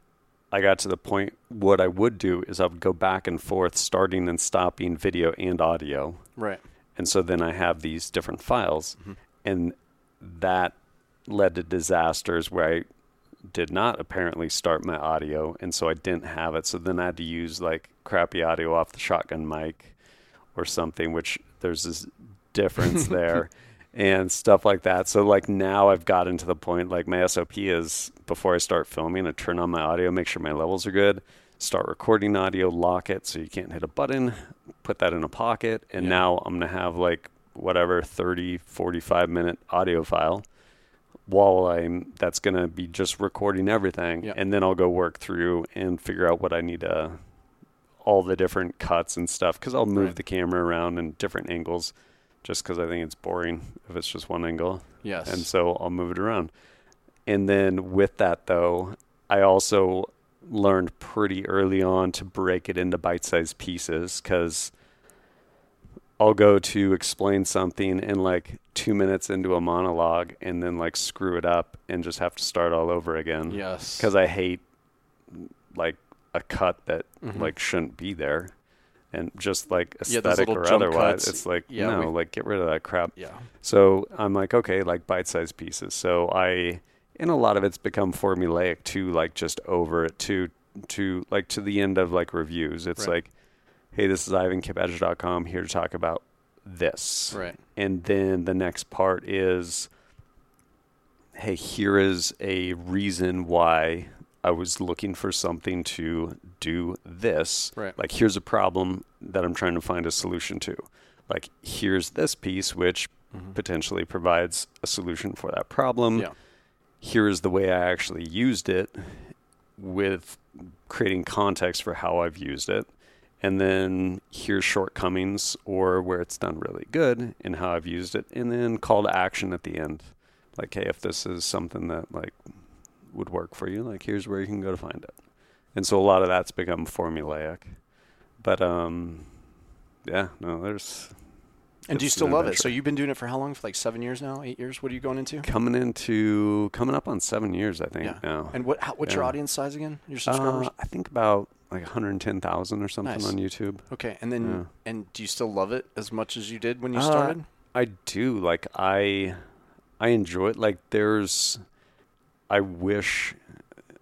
i got to the point what i would do is i would go back and forth starting and stopping video and audio Right. and so then i have these different files Mhm. and that led to disasters where i did not apparently start my audio and so i didn't have it so then i had to use like crappy audio off the shotgun mic or something which there's this difference there and stuff like that. So like now I've gotten to the point like my SOP is before I start filming, I turn on my audio, make sure my levels are good, start recording audio, lock it so you can't hit a button, put that in a pocket, and Yeah. now I'm gonna have like whatever 30 45 minute audio file while I'm that's going to be just recording everything Yeah. and then I'll go work through and figure out what I need to all the different cuts and stuff cuz I'll move Right. the camera around in different angles just cuz I think it's boring if it's just one angle Yes. and so I'll move it around. And then with that though, I also learned pretty early on to break it into bite-sized pieces cuz I'll go to explain something in like 2 minutes into a monologue and then like screw it up and just have to start all over again yes. cuz I hate like a cut that Mhm. like shouldn't be there. And just like aesthetic little or otherwise, cuts. it's like Yeah, no, we- like get rid of that crap. yeah. So I'm like, okay, like bite-sized pieces. So I, and a lot of it's become formulaic too, like just over it to, to like to the end of like reviews. It's Right. like, hey, this is Ivan KitBadger.com here to talk about this. Right. And then the next part is, hey, here is a reason why I was looking for something to do this. Right. Like, here's a problem that I'm trying to find a solution to. Like, here's this piece, which Mhm. potentially provides a solution for that problem. Yeah. Here is the way I actually used it with creating context for how I've used it. And then here's shortcomings or where it's done really good and how I've used it. And then call to action at the end. Like, hey, if this is something that like would work for you, like here's where you can go to find it. And so a lot of that's become formulaic. But um yeah, no, there's And do you still love it? So you've been doing it for how long? For like seven years now? Eight years? What are you going into? coming into coming up on seven years, I think Yeah. now. And what? How, what's your audience size again? Your subscribers? Uh, I think about like 110,000 or something Nice. on YouTube. okay. And then, and do you still love it as much as you did when you Uh, started? I do like I I enjoy it. Like there's I wish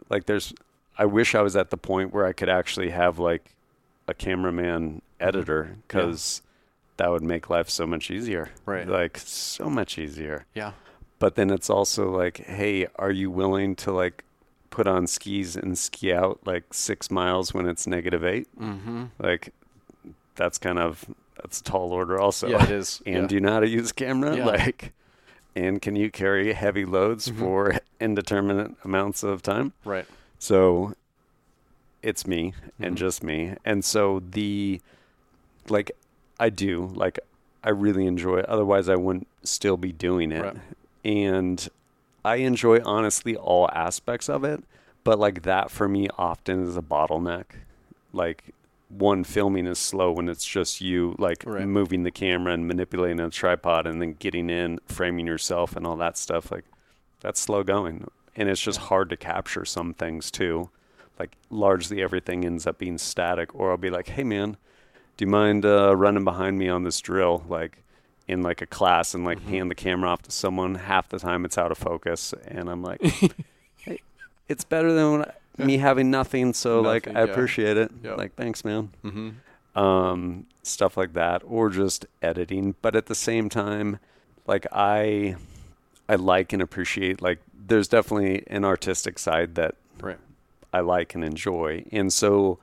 like there's I wish I was at the point where I could actually have like a cameraman editor cuz that would make life so much easier. Right. Like so much easier. Yeah. But then it's also like, hey, are you willing to like put on skis and ski out like 6 miles when it's negative 8? Mm-hmm. Like that's kind of that's a tall order also yeah, it is. and yeah. do you know how to use a camera? Yeah. Like, and can you carry heavy loads Mhm. for indeterminate amounts of time? right. So it's me and Mhm. just me. And so the, like, I do, like, I really enjoy it. Otherwise, I wouldn't still be doing it. Right. And I enjoy, honestly, all aspects of it. But, like, that for me often is a bottleneck. Like, one filming is slow when it's just you like Right. moving the camera and manipulating a tripod and then getting in framing yourself and all that stuff like that's slow going and it's just hard to capture some things too like largely everything ends up being static or i'll be like hey man do you mind uh, running behind me on this drill like in like a class and like Mhm. hand the camera off to someone half the time it's out of focus and i'm like hey, it's better than I- me having nothing so like i yeah. appreciate it Yep. like thanks man Mm-hmm. um, stuff like that, or just editing. But at the same time, like I, I like and appreciate. Like there's definitely an artistic side that Right. I like and enjoy, and so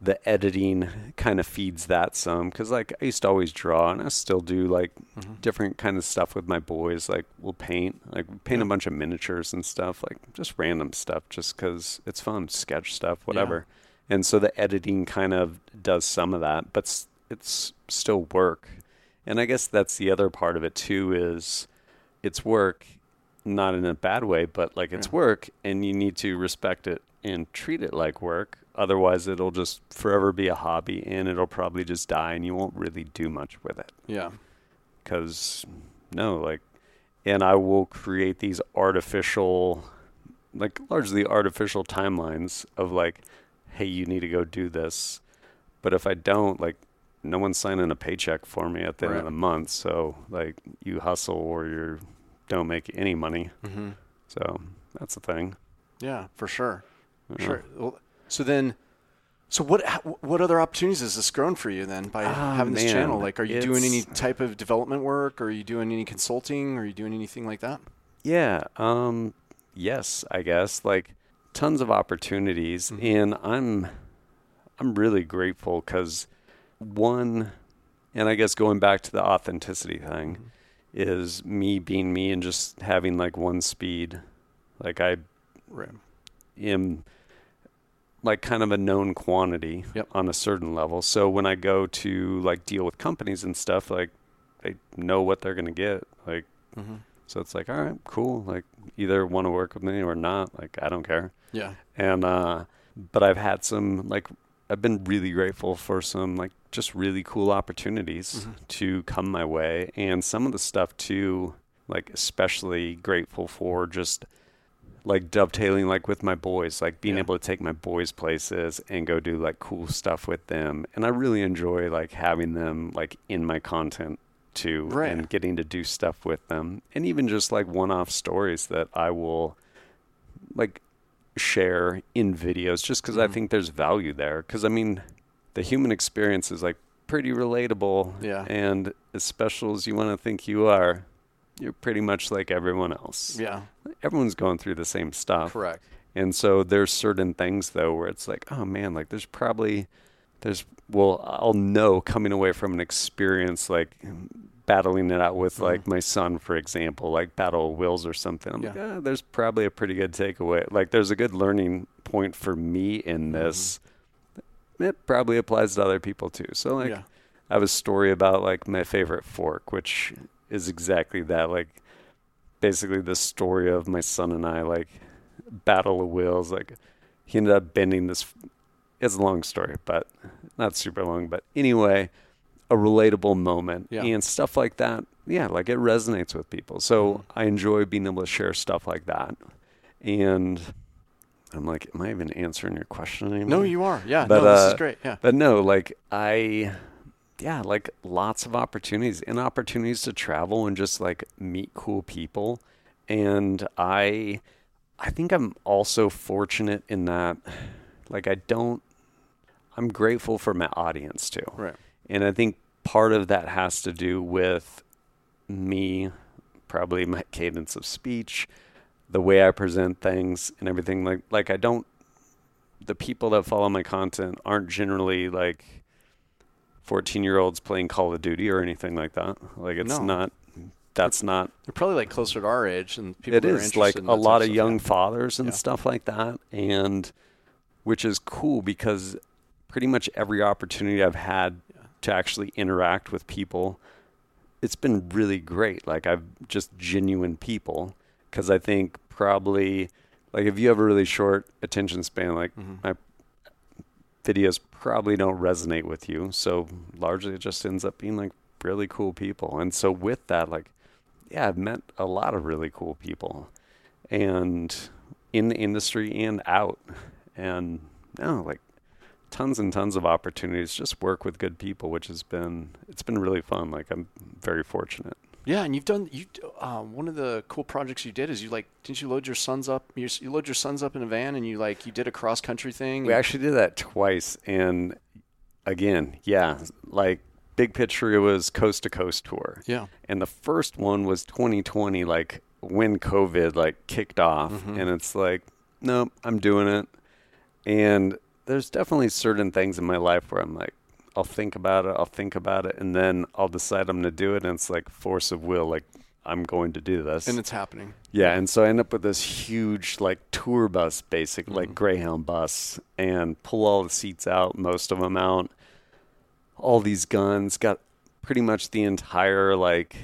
the editing kind of feeds that some. Because like I used to always draw, and I still do like Mm-hmm. different kind of stuff with my boys. Like we'll paint, like paint Yeah. a bunch of miniatures and stuff, like just random stuff, just because it's fun, sketch stuff, whatever. And so the editing kind of does some of that, but it's still work. And I guess that's the other part of it too is it's work, not in a bad way, but like it's Yeah. work, and you need to respect it and treat it like work. Otherwise, it'll just forever be a hobby, and it'll probably just die, and you won't really do much with it Yeah. because no like and i will create these artificial like largely artificial timelines of like hey you need to go do this but if i don't like no one's signing a paycheck for me at the end of the month so like you hustle or you don't make any money Mm-hmm. so that's the thing Yeah, for sure. know. Sure. Well, so then, so what? What other opportunities has this grown for you then by Ah, having this channel? Like, are you doing any type of development work? Are you doing any consulting? Are you doing anything like that? Yeah. Um yes, I guess. Like tons of opportunities Mhm. and I'm I'm really grateful cuz one and I guess going back to the authenticity thing Mhm. is me being me and just having like one speed. Like I Right. am like kind of a known quantity Yep. on a certain level. So when I go to like deal with companies and stuff, like they know what they're gonna get. Like Mm-hmm. so it's like, all right, cool. Like either want to work with me or not. Like I don't care. Yeah. And uh but I've had some like I've been really grateful for some like just really cool opportunities Mhm. to come my way and some of the stuff too like especially grateful for just like dovetailing like with my boys like being Yeah. able to take my boys places and go do like cool stuff with them and I really enjoy like having them like in my content too Right. and getting to do stuff with them and even just like one-off stories that I will like share in videos just because I Mhm. think there's value there. Because I mean, the human experience is like pretty relatable, Yeah. and as special as you want to think you are, you're pretty much like everyone else. Yeah. Everyone's going through the same stuff, Correct. and so there's certain things though where it's like, oh man, like there's probably there's well, I'll know coming away from an experience like battling it out with Mhm. like my son, for example, like battle of wills or something. I'm like, Yeah. ah, there's probably a pretty good takeaway. Like there's a good learning point for me in this. It probably applies to other people too. So like yeah. I have a story about like my favorite fork, which is exactly that. Like basically the story of my son and I, like battle of wills. Like he ended up bending this. It's a long story, but not super long. But anyway, a relatable moment Yeah. and stuff like that. Yeah, like it resonates with people. So Mhm. I enjoy being able to share stuff like that. And I'm like, am I even answering your question anymore? No, you are. Yeah. But, no, this is uh, great. Yeah. But no, like I, yeah, like lots of opportunities and opportunities to travel and just like meet cool people. And I, I think I'm also fortunate in that, like, I don't, I'm grateful for my audience too. Right. And I think part of that has to do with me, probably my cadence of speech, the way I present things and everything. Like, like I don't, the people that follow my content aren't generally like 14 year olds playing Call of Duty or anything like that. Like, it's No. not, that's not, They're probably like closer to our age, and people it are is interested like in a lot of young fathers and Yeah. stuff like that. And which is cool because pretty much every opportunity I've had Yeah. to actually interact with people, it's been really great. Like I've just genuine people because I think probably like if you have a really short attention span, like Mhm. my videos probably don't resonate with you. So largely it just ends up being like really cool people. And so with that, like, yeah, I've met a lot of really cool people and in the industry and out. And no, like tons and tons of opportunities just work with good people, which has been it's been really fun. Like I'm very fortunate. Yeah, and you've done you. Um, one of the cool projects you did is you like didn't you load your sons up? You, you load your sons up in a van and you like you did a cross country thing. We actually did that twice, and again, yeah, like big picture, it was coast to coast tour, yeah. and the first one was 2020, like when COVID like kicked off, Mhm. and it's like, nope, I'm doing it, and there's definitely certain things in my life where I'm like, I'll think about it, I'll think about it, and then I'll decide I'm gonna do it, and it's like force of will, like I'm going to do this, And it's happening. yeah, and so I end up with this huge like tour bus, basic like Mhm. Greyhound bus, and pull all the seats out, most of them out, all these guns, got pretty much the entire like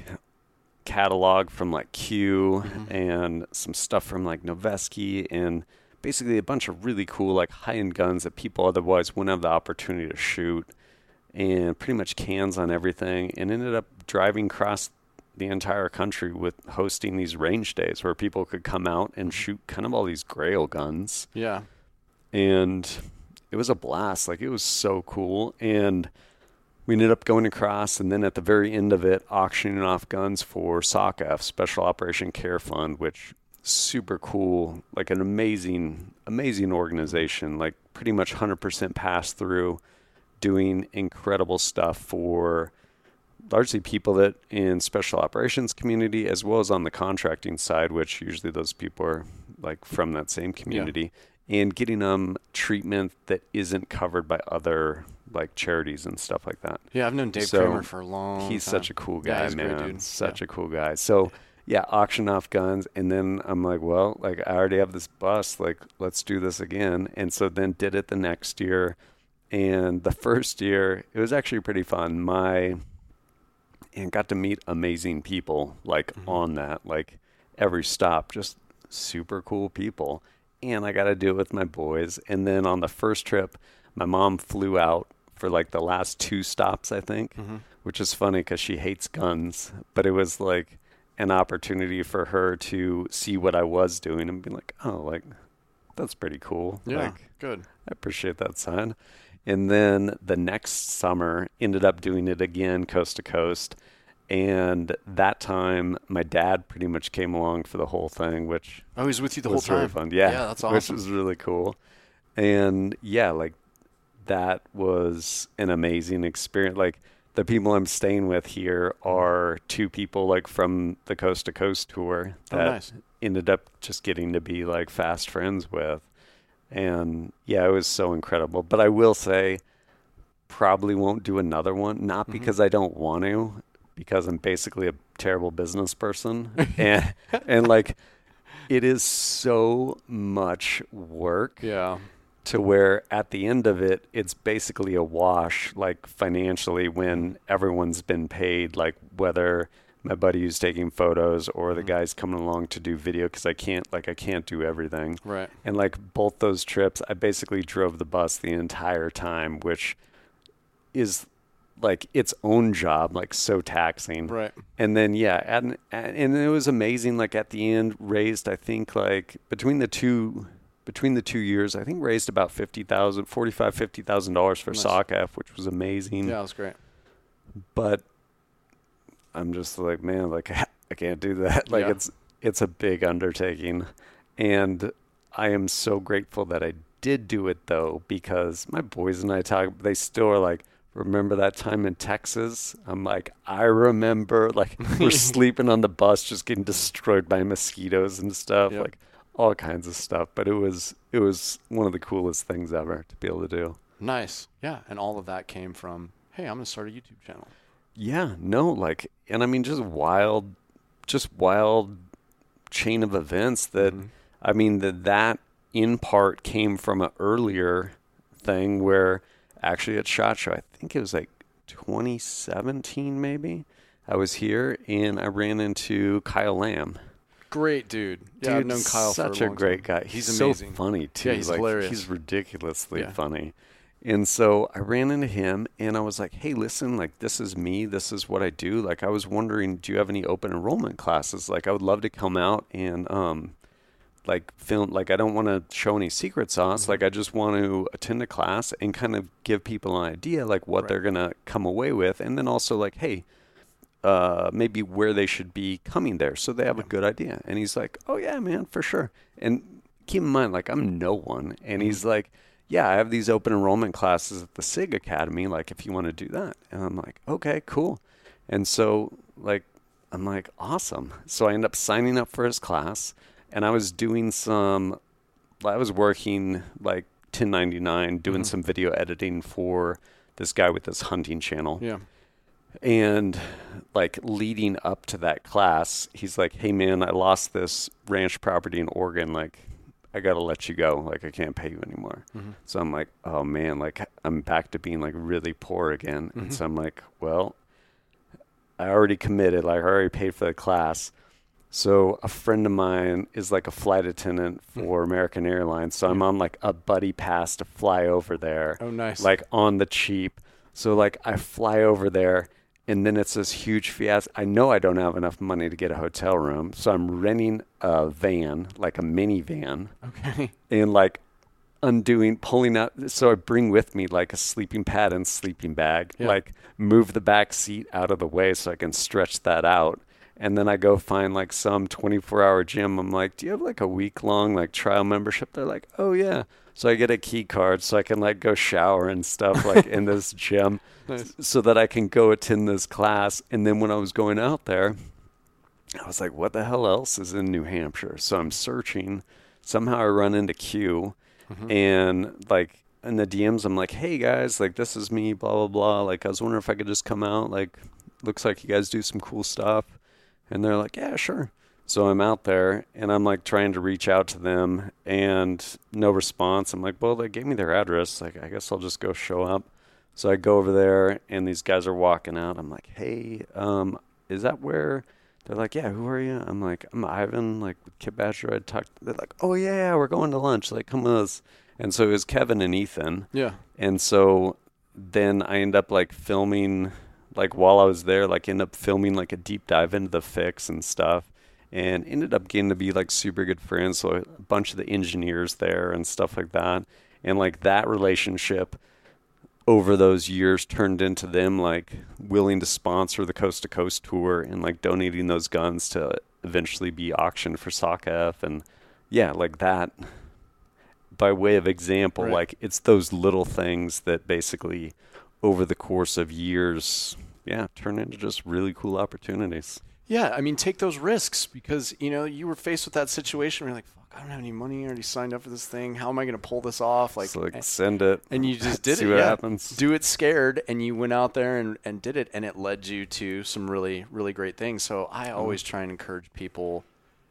catalog from like Q Mhm. and some stuff from like Noveske and basically a bunch of really cool like high end guns that people otherwise wouldn't have the opportunity to shoot and pretty much cans on everything and ended up driving across the entire country with hosting these range days where people could come out and mm-hmm. shoot kind of all these grail guns. Yeah. and it was a blast. Like it was so cool. And we ended up going across and then at the very end of it auctioning off guns for SOCF Special Operation Care Fund which super cool. Like an amazing amazing organization. Like pretty much 100% pass through doing incredible stuff for largely people that in special operations community as well as on the contracting side which usually those people are like from that same community and getting them treatment that isn't covered by other like charities and stuff like that. Yeah, I've known Dave So, Kramer for a long. He's time. such a cool guy, great man. dude. Such Yeah. a cool guy. So yeah, auction off guns, and then I'm like, well, like I already have this bus, like let's do this again. And so then did it the next year, and the first year it was actually pretty fun. My and got to meet amazing people like Mhm. on that, like every stop, just super cool people. And I got to do it with my boys. And then on the first trip, my mom flew out for like the last two stops, I think Mhm. which is funny because she hates guns, but it was like an opportunity for her to see what I was doing and be like, oh, like that's pretty cool. Yeah, Like good. I appreciate that sign. And then the next summer, ended up doing it again, coast to coast. And that time, my dad pretty much came along for the whole thing, which Oh, he's with you the whole was really time. fun. Yeah, Yeah, that's awesome. Which was really cool. And yeah, like that was an amazing experience. Like the people I'm staying with here are two people like from the coast to coast tour Oh, that nice. ended up just getting to be like fast friends with. And yeah, it was so incredible. But I will say, probably won't do another one. Not Mhm. because I don't want to, because I'm basically a terrible business person. and and like it is so much work Yeah. to where at the end of it it's basically a wash like financially when everyone's been paid like whether my buddy who's taking photos or the Mhm. guys coming along to do video because I can't like I can't do everything Right. and like both those trips I basically drove the bus the entire time which is like its own job like so taxing Right. and then yeah and and it was amazing like at the end raised i think like between the two between the two years i think raised about 50000 45 50000 dollars for Nice. SOCF, which was amazing Yeah, that was great. but i'm just like man like i can't do that like Yeah. it's it's a big undertaking and i am so grateful that i did do it though because my boys and i talk they still are like remember that time in texas i'm like i remember like we're sleeping on the bus just getting destroyed by mosquitoes and stuff Yep. like all kinds of stuff but it was it was one of the coolest things ever to be able to do Nice. Yeah, and all of that came from, hey, I'm gonna start a YouTube channel. Yeah, no, like, and I mean, just wild, just wild chain of events that, Mhm. I mean, that that in part came from an earlier thing where actually at SHOT Show, I think it was like 2017 maybe, I was here and I ran into Kyle Lamb. Great dude. Yeah, I've known Kyle such for a, a great time. guy. He's, He's, amazing. so funny too. Yeah, he's like, hilarious. He's ridiculously Yeah. funny. And so I ran into him and I was like, "Hey, listen, like this is me. This is what I do. Like I was wondering, do you have any open enrollment classes? Like I would love to come out and um like film like I don't want to show any secret sauce. Mhm. Like I just want to attend a class and kind of give people an idea like what Right. they're going to come away with and then also like, hey, uh, maybe where they should be coming there so they have Yeah. a good idea. And he's like, oh, yeah, man, for sure. And keep in mind, like, I'm no one. And Mhm. he's like, yeah, I have these open enrollment classes at the SIG Academy, like, if you want to do that. And I'm like, okay, cool. And so, like, I'm like, awesome. So I end up signing up for his class. And I was doing some, I was working like 1099, doing Mhm. some video editing for this guy with this hunting channel. Yeah. And like leading up to that class, he's like, "Hey man, I lost this ranch property in Oregon. Like, I gotta let you go. Like, I can't pay you anymore." hmm So I'm like, "Oh man, like I'm back to being like really poor again." Mhm. And so I'm like, "Well, I already committed. Like, I already paid for the class." So a friend of mine is like a flight attendant Hmm. for American Airlines. So I'm on like a buddy pass to fly over there Oh, nice. like on the cheap. So like I fly over there and then it's this huge fiasco. I know I don't have enough money to get a hotel room, so I'm renting a van, like a minivan, okay. and like undoing, pulling out. So I bring with me like a sleeping pad and sleeping bag, Yeah. like move the back seat out of the way so I can stretch that out. And then I go find like some 24 hour gym. I'm like, do you have like a week long like trial membership? They're like, oh yeah. So I get a key card so I can like go shower and stuff like in this gym Nice. so that I can go attend this class. And then when I was going out there, I was like, what the hell else is in New Hampshire? So I'm searching. Somehow I run into Q Mhm. and like in the DMs, I'm like, hey guys, like this is me, blah blah blah. Like I was wondering if I could just come out. Like, looks like you guys do some cool stuff. And they're like, yeah, sure. So I'm out there and I'm like trying to reach out to them and no response. I'm like, well, they gave me their address. Like, I guess I'll just go show up. So I go over there and these guys are walking out. I'm like, hey, um, is that where? They're like, yeah, who are you? I'm like, I'm Ivan, like with Kit Badger. I talked. They're like, oh yeah, we're going to lunch. Like, come with us. And so it was Kevin and Ethan. Yeah. And so then I end up like filming, like while I was there, like end up filming like a deep dive into the fix and stuff. And ended up getting to be like super good friends. So a bunch of the engineers there and stuff like that. And like that relationship over those years turned into them like willing to sponsor the coast to coast tour and like donating those guns to eventually be auctioned for SOCF and yeah, like that by way of example, Right. like it's those little things that basically over the course of years, yeah, turn into just really cool opportunities. Yeah, I mean, take those risks because you know you were faced with that situation where you're like, "Fuck, I don't have any money. I already signed up for this thing. How am I going to pull this off?" Like, like eh, send it and you just did see it. what yeah. happens. Do it scared, and you went out there and, and did it, and it led you to some really really great things. So I Mm-hmm. always try and encourage people.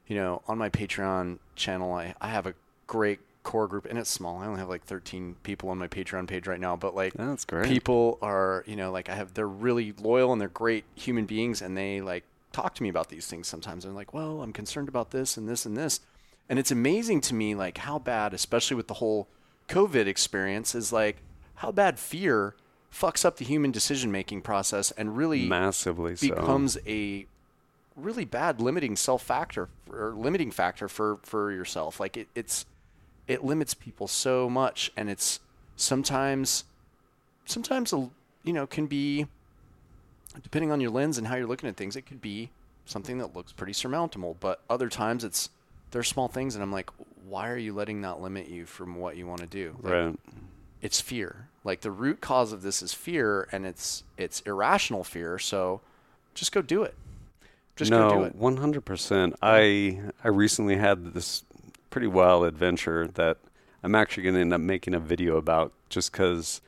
You know, on my Patreon channel, I, I have a great core group, and it's small. I only have like 13 people on my Patreon page right now, but like That's great. people are you know like i have they're really loyal and they're great human beings and they like talk to me about these things sometimes. They're like well i'm concerned about this and this and this. And it's amazing to me like how bad especially with the whole covid experience is like how bad fear fucks up the human decision making process and really massively so. becomes a really bad limiting self factor or limiting factor for for yourself. Like it, it's it limits people so much and it's sometimes sometimes a- you know can be depending on your lens and how you're looking at things it could be something that looks pretty surmountable but other times it's they're small things and i'm like why are you letting that limit you from what you want to do Like, right. it's fear like the root cause of this is fear and it's it's irrational fear so just go do it just no, go do it one hundred percent. I I recently had this pretty wild adventure that I'm actually going to end up making a video about, just because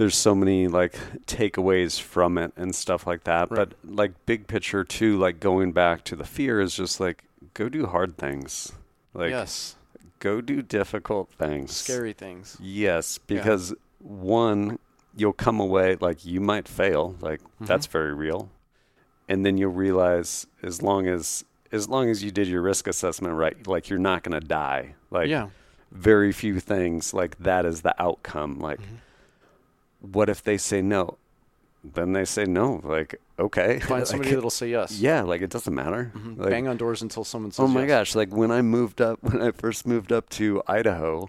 there's so many like takeaways from it and stuff like that. Right. But like big picture too, like going back to the fear is just like go do hard things, like yes go do difficult things, scary things Yes, Yeah. because one, you'll come away like you might fail, like Mm-hmm. that's very real, and then you'll realize as long as as long as you did your risk assessment right, like you're not going to die. Like yeah very few things like that is the outcome. Like, Mm-hmm. What if they say no? Then they say no. Like okay, find Like, somebody that'll say yes yeah, like it doesn't matter. Mhm. Like, bang on doors until someone says Oh my yes. gosh! Like when I moved up, when I first moved up to Idaho,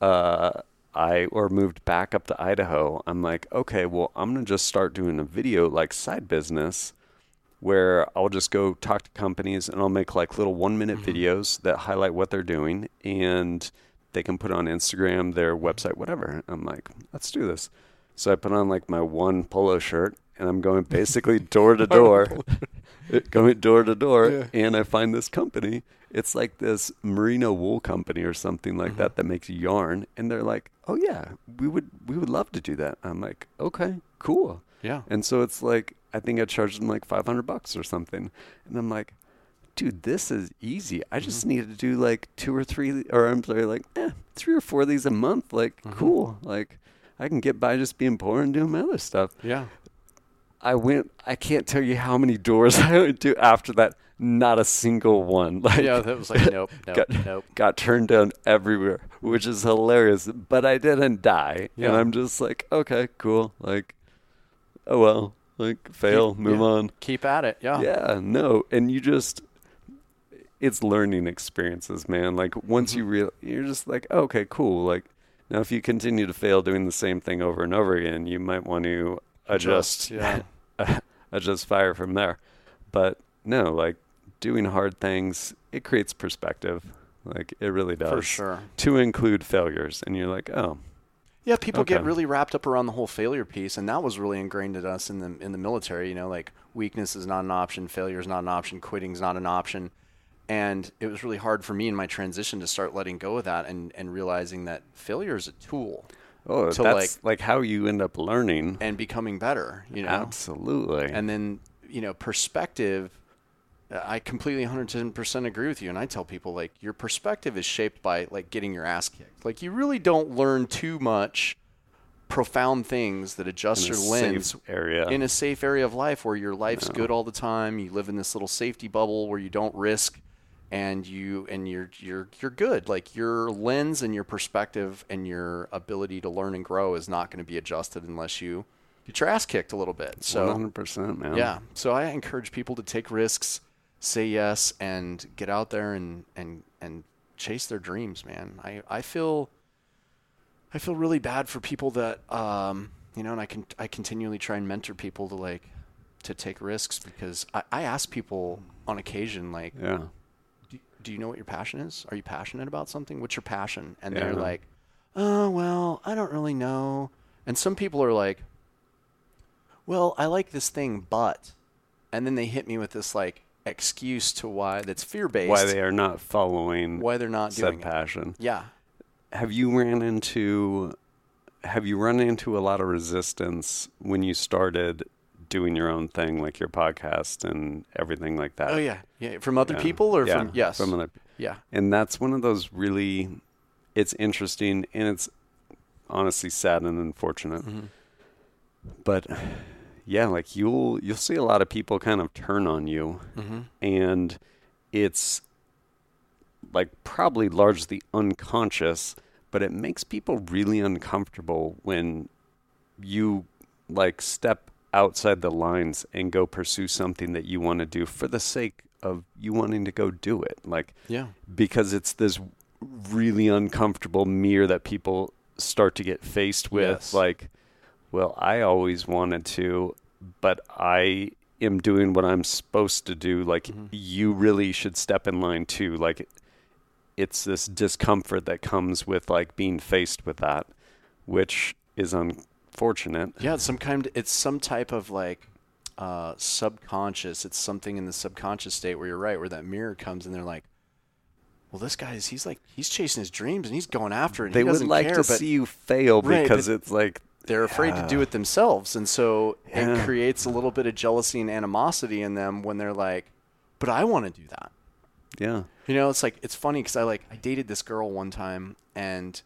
uh, I or moved back up to Idaho. I'm like, okay, well, I'm gonna just start doing a video like side business, where I'll just go talk to companies and I'll make like little one minute Mm-hmm. videos that highlight what they're doing and they can put on Instagram, their website, whatever. I'm like, let's do this. So I put on like my one polo shirt and I'm going basically door to door, going door to door, Yeah. and I find this company. It's like this merino wool company or something like Mm-hmm. that that makes yarn, and they're like, "Oh yeah, we would we would love to do that." I'm like, "Okay, cool." yeah And so it's like I think I charged them like 500 bucks or something, and I'm like, "Dude, this is easy. I just Mm-hmm. need to do like two or three, or I'm sorry, like eh, three or four of these a month. Like, Mhm. cool. Like, I can get by just being poor and doing my other stuff." yeah I went. I can't tell you how many doors I went to after that. Not a single one. Like, yeah that was like nope nope got, nope got turned down everywhere, which is hilarious. But I didn't die, and I'm just like, okay, cool. Like, oh well. Like, fail, Keep- move yeah. on. keep at it yeah Yeah, no, and you just. It's learning experiences, man. Like once Mm-hmm. you real, you're just like, okay, cool. Like now, if you continue to fail doing the same thing over and over again, you might want to adjust yeah adjust fire from there. But no, like doing hard things, it creates perspective. Like it really does. for sure To include failures, and you're like, oh, Yeah, people get really wrapped up around the whole failure piece, and that was really ingrained in us in the in the military. You know, like weakness is not an option, failure is not an option, quitting is not an option, And it was really hard for me in my transition to start letting go of that and, and realizing that failure is a tool Oh, to, that's like, how you end up learning. and becoming better, you know? Absolutely. And then, you know, perspective, I completely 110% agree with you. And I tell people, like, your perspective is shaped by, like, getting your ass kicked. Like, you really don't learn too much profound things that adjust your lens area. in a safe area of life where your life's good all the time. You live in this little safety bubble where you don't risk and you and you're you're you're good. Like your lens and your perspective and your ability to learn and grow is not going to be adjusted unless you get your ass kicked a little bit. So 100%, man. yeah. So I encourage people to take risks, say yes, and get out there and and and chase their dreams, man. I I feel I feel really bad for people that um you know, and I can I continually try and mentor people to like to take risks because I, I ask people on occasion like Yeah. Do, you know what your passion is? Are you passionate about something? What's your passion? And Yeah. they're like, oh, well, I don't really know. And some people are like, well, I like this thing, but. And then they hit me with this like excuse to why that's fear based. Why they are not following why they're not said doing it. passion. Yeah. Have you ran into have you run into a lot of resistance when you started doing your own thing like your podcast and everything like that? Oh yeah. Yeah. From other Yeah. people or Yeah, from yes. from other yeah. and that's one of those really it's interesting and it's honestly sad and unfortunate Mm-hmm. but yeah like you'll you'll see a lot of people kind of turn on you Mm-hmm. and it's like probably largely unconscious but it makes people really uncomfortable when you like step outside the lines and go pursue something that you want to do for the sake of you wanting to go do it like Yeah. because it's this really uncomfortable mirror that people start to get faced with Yes. like well i always wanted to but i am doing what i'm supposed to do like Mm-hmm. you really should step in line too like it's this discomfort that comes with like being faced with that which is unfortunate Yeah, it's some kind. It's some type of like uh, subconscious. It's something in the subconscious state where you're right, where that mirror comes and they're like, "Well, this guy is. He's like, he's chasing his dreams and he's going after it. They would like care, to see you fail Right, because it's like they're afraid to do it themselves, and so Yeah. it creates a little bit of jealousy and animosity in them when they're like, "But I want to do that." yeah You know, it's like it's funny because I like I dated this girl one time, and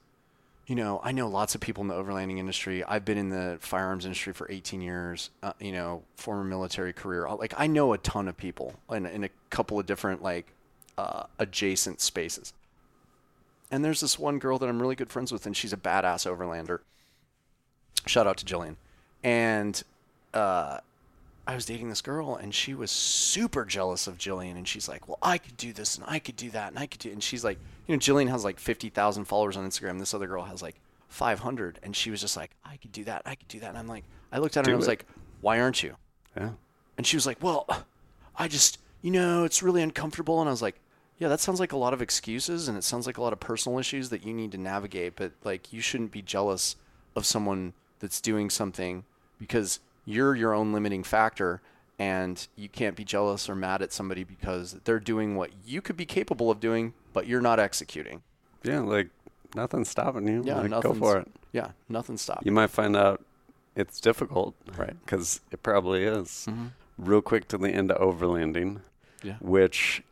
you know I know lots of people in the overlanding industry. I've been in the firearms industry for 18 years. Uh, you know, former military career. Uh, Like I know a ton of people in in a couple of different like uh, adjacent spaces. And there's this one girl that I'm really good friends with, and she's a badass overlander. Shout out to Jillian. And uh, I was dating this girl and she was super jealous of Jillian and she's like, "Well, I could do this and I could do that and I could do." And she's like, you know, Jillian has like 50,000 followers on Instagram. This other girl has like 500 and she was just like, "I could do that. I could do that." And I'm like, I looked at her Do and I was it. like, "Why aren't you?" yeah And she was like, "Well, I just, you know, it's really uncomfortable." And I was like, "Yeah, that sounds like a lot of excuses and it sounds like a lot of personal issues that you need to navigate, but like you shouldn't be jealous of someone that's doing something because you're your own limiting factor and you can't be jealous or mad at somebody because they're doing what you could be capable of doing, but you're not executing." Yeah, like nothing's stopping you. Yeah, like, go for it. Yeah, nothing stopped. You might find out it's difficult, Right. Because it probably is. Mhm. Real quick to the end of overlanding, Yeah. which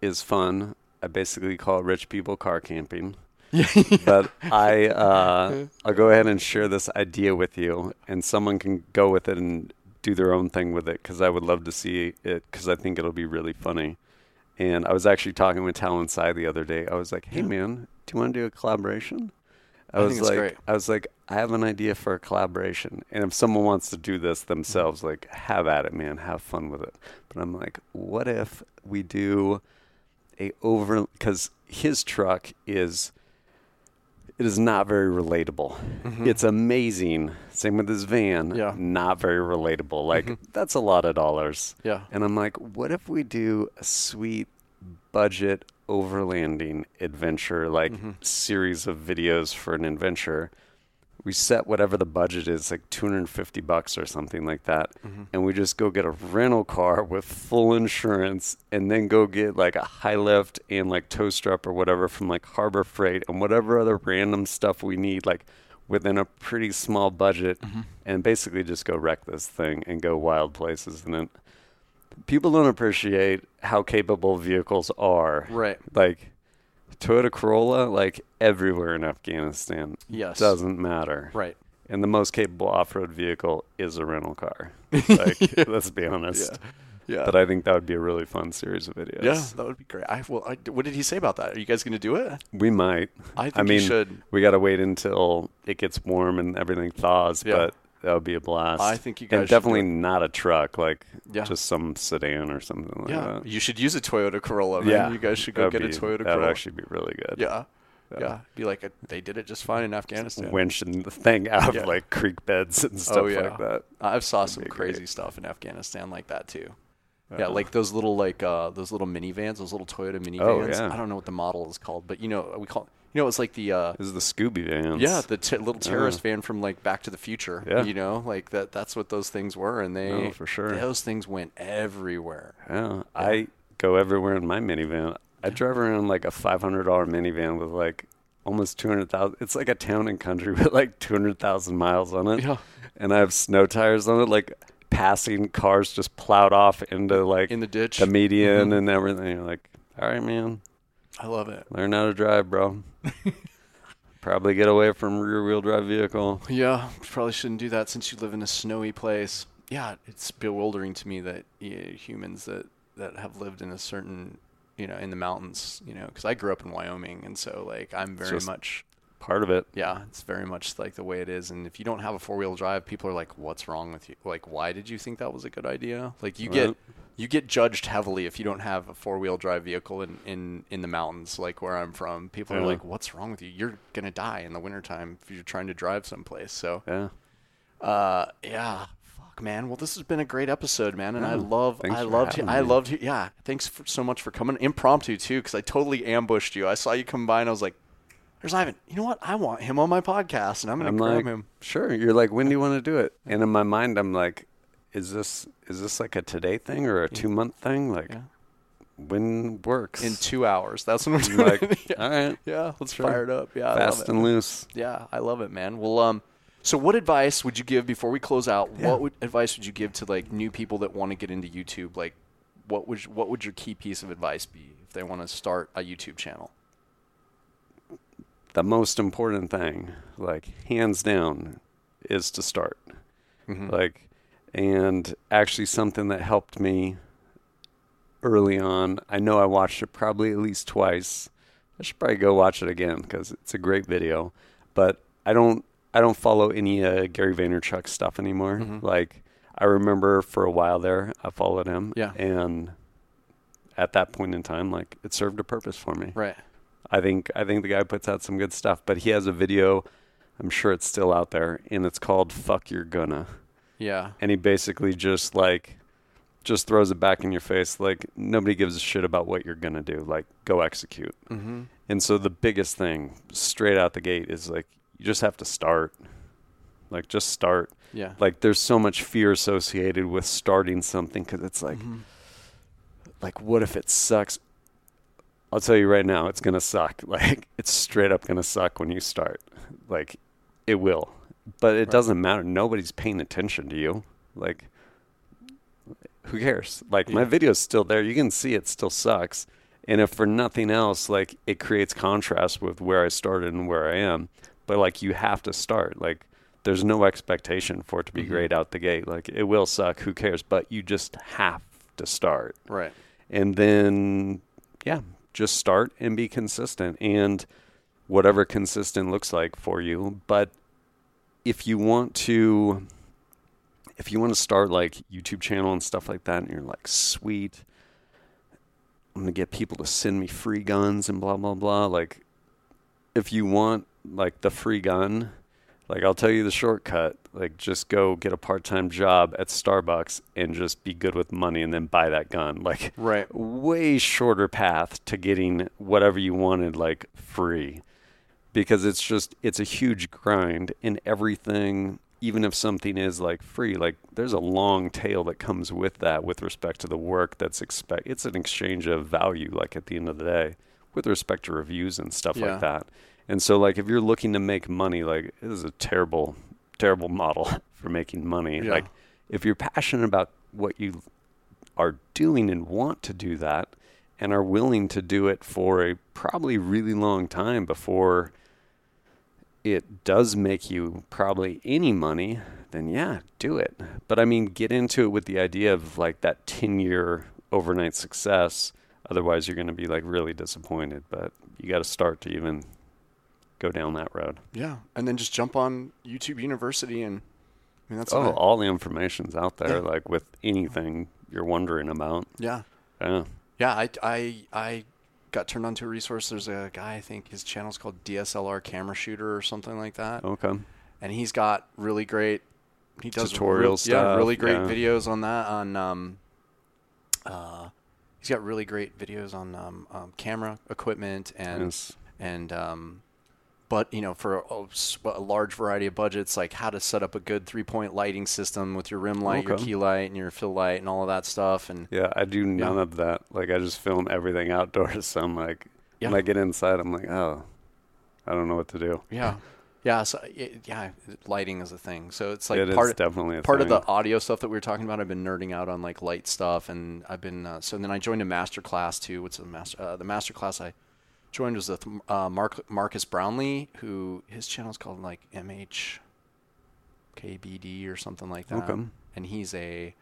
is fun. I basically call rich people car camping. But I, uh, I'll go ahead and share this idea with you, and someone can go with it and do their own thing with it because I would love to see it because I think it'll be really funny. And I was actually talking with Talon Sai the other day. I was like, "Hey, man, do you want to do a collaboration?" I, I was like, great. "I was like, I have an idea for a collaboration, and if someone wants to do this themselves, like, have at it, man, have fun with it." But I'm like, "What if we do a over?" Because his truck is it is not very relatable. It's amazing. Same with this van. Mm-hmm. Yeah. Not very relatable. Like Mhm. that's a lot of dollars. Yeah. And I'm like, what if we do a sweet budget overlanding adventure, like Mhm. series of videos for an adventure we set whatever the budget is, like 250 bucks or something like that, Mm-hmm. and we just go get a rental car with full insurance, and then go get like a high lift and like tow strap or whatever from like Harbor Freight and whatever other random stuff we need, like within a pretty small budget, Mm-hmm. and basically just go wreck this thing and go wild places. And then people don't appreciate how capable vehicles are. Right. Like Toyota Corolla, like everywhere in Afghanistan. Yes. Doesn't matter. Right. And the most capable off road vehicle is a rental car. Like, let's be honest. Yeah. But I think that would be a really fun series of videos. yeah, that would be great. I well, I, what did he say about that? Are you guys going to do it? We might. I think I mean, should. we got to wait until it gets warm and everything thaws, Yeah. but that would be a blast. I think you guys And definitely not a truck, like Yeah. just some sedan or something like Yeah, that. you should use a Toyota Corolla. Man. Yeah. you guys should go That'd get be- a Toyota That Corolla. would actually be really good. yeah. Yeah. yeah, Be like a, they did it just fine in Afghanistan. winching the thing out Yeah. of like creek beds and stuff oh yeah, like that. I've saw some crazy great. stuff in Afghanistan like that too. Yeah, Yeah. like those little like uh, those little minivans, those little Toyota minivans. Oh, yeah. I don't know what the model is called, but you know we call you know it's like the uh, This is the Scooby vans. yeah the t- little terrorist van from like Back to the Future. Yeah. you know like that. That's what those things were, and they Oh, for sure. those things went everywhere. Yeah. I go everywhere in my minivan. I drive around like a five hundred dollar minivan with like almost two hundred thousand. It's like a town and country with like two hundred thousand miles on it. Yeah. And I have snow tires on it, like passing cars just plowed off into like In the ditch. the median Mhm. and everything. You're like, all right, man, I love it. learn how to drive, bro. Probably get away from rear wheel drive vehicle. Yeah, probably shouldn't do that since you live in a snowy place. Yeah, it's bewildering to me that yeah, humans that that have lived in a certain, you know, in the mountains, you know, because I grew up in Wyoming, and so like I'm very just- much, Part of it. yeah, it's very much like the way it is. And if you don't have a four wheel drive, people are like, "What's wrong with you? Like, why did you think that was a good idea?" Like you get Right. You get judged heavily if you don't have a four wheel drive vehicle in, in, in the mountains, like where I'm from. People are like, What's wrong with you? You're gonna die in the wintertime if you're trying to drive someplace. So Yeah. uh yeah. Fuck man. Well this has been a great episode, man, and I love Thanks I loved having I loved you yeah. Thanks for, so much for coming. Impromptu too, because I totally ambushed you. I saw you come by and I was like, There's Ivan. You know what? I want him on my podcast and I'm gonna I'm grab like, him. sure. You're like, when do you want to do it? And in my mind, I'm like, is this is this like a today thing or a two month thing? Like, Yeah. when works? In two hours. That's when we're I'm doing like, yeah. all right, yeah, let's Sure. fire it up. Yeah, I love fast it. and loose. Yeah, I love it, man. Well, um, so what advice would you give before we close out? Yeah. What would, advice would you give to like new people that want to get into YouTube? Like, what would what would your key piece of advice be if they want to start a YouTube channel? The most important thing, like hands down, is to start. Mhm. Like, and actually something that helped me early on. I know I watched it probably at least twice. I should probably go watch it again because it's a great video. But I don't I don't follow any uh, Gary Vaynerchuk stuff anymore. Mhm. Like I remember for a while there, I followed him. Yeah. And at that point in time, like it served a purpose for me. Right. I think I think the guy puts out some good stuff. But he has a video. I'm sure it's still out there, and it's called "Fuck You're Gonna." Yeah. and he basically just like just throws it back in your face like nobody gives a shit about what you're going to do like go execute Mm-hmm. and so the biggest thing straight out the gate is like you just have to start like just start Yeah. like there's so much fear associated with starting something cuz it's like Mhm. like what if it sucks I'll tell you right now it's going to suck like it's straight up going to suck when you start like it will but it Right. doesn't matter. Nobody's paying attention to you. Like who cares? Like my Yeah. video's still there. You can see it still sucks. And if for nothing else like it creates contrast with where i started and where i am. But like you have to start. Like there's no expectation for it to be Mhm. great out the gate. Like it will suck. Who cares? But you just have to start. Right. and then yeah just start and be consistent. And whatever consistent looks like for you. But if you want to if you want to start like youtube channel and stuff like that and you're like sweet i'm gonna get people to send me free guns and blah blah blah like if you want like the free gun like I'll tell you the shortcut. Like just go get a part-time job at Starbucks and just be good with money and then buy that gun. Like Right. way shorter path to getting whatever you wanted like free. Because it's just it's a huge grind and everything even if something is like free like there's a long tail that comes with that with respect to the work that's expect it's an exchange of value like at the end of the day with respect to reviews and stuff Yeah. like that and so like if you're looking to make money like this is a terrible terrible model for making money Yeah. like if you're passionate about what you are doing and want to do that and are willing to do it for a probably really long time before it does make you probably any money, then yeah, do it. But I mean, get into it with the idea of like that 10 year overnight success. Otherwise, you're going to be like really disappointed. But you got to start to even go down that road. Yeah, and then just jump on YouTube University, and I mean that's Oh, all the information's out there, Yeah. like with anything you're wondering about. yeah, Yeah. yeah. I I I got turned onto a resource. There's a guy I think his channel's called DSLR Camera Shooter or something like that, Okay. and he's got really great. He does Tutorial real- Yeah, really great yeah. videos on that. On um, uh, he's got really great videos on um, um camera equipment and Yes. and um, but you know for a, a large variety of budgets like how to set up a good three point lighting system with your rim light your key light and your fill light and all of that stuff and Yeah, I do none Yeah. of that. Like I just film everything outdoors. So I'm like, Yeah. when I get inside, I'm like, oh, I don't know what to do. yeah yeah so it, yeah lighting is a thing so it's like it is part definitely a part of the audio stuff that we were talking about i've been nerding out on like light stuff and i've been uh, so then i joined a master class too what's the master uh, the master class i joined was with uh, Mark, Marques Brownlee who his channel is called like MHKBD or something like that Okay. and he's a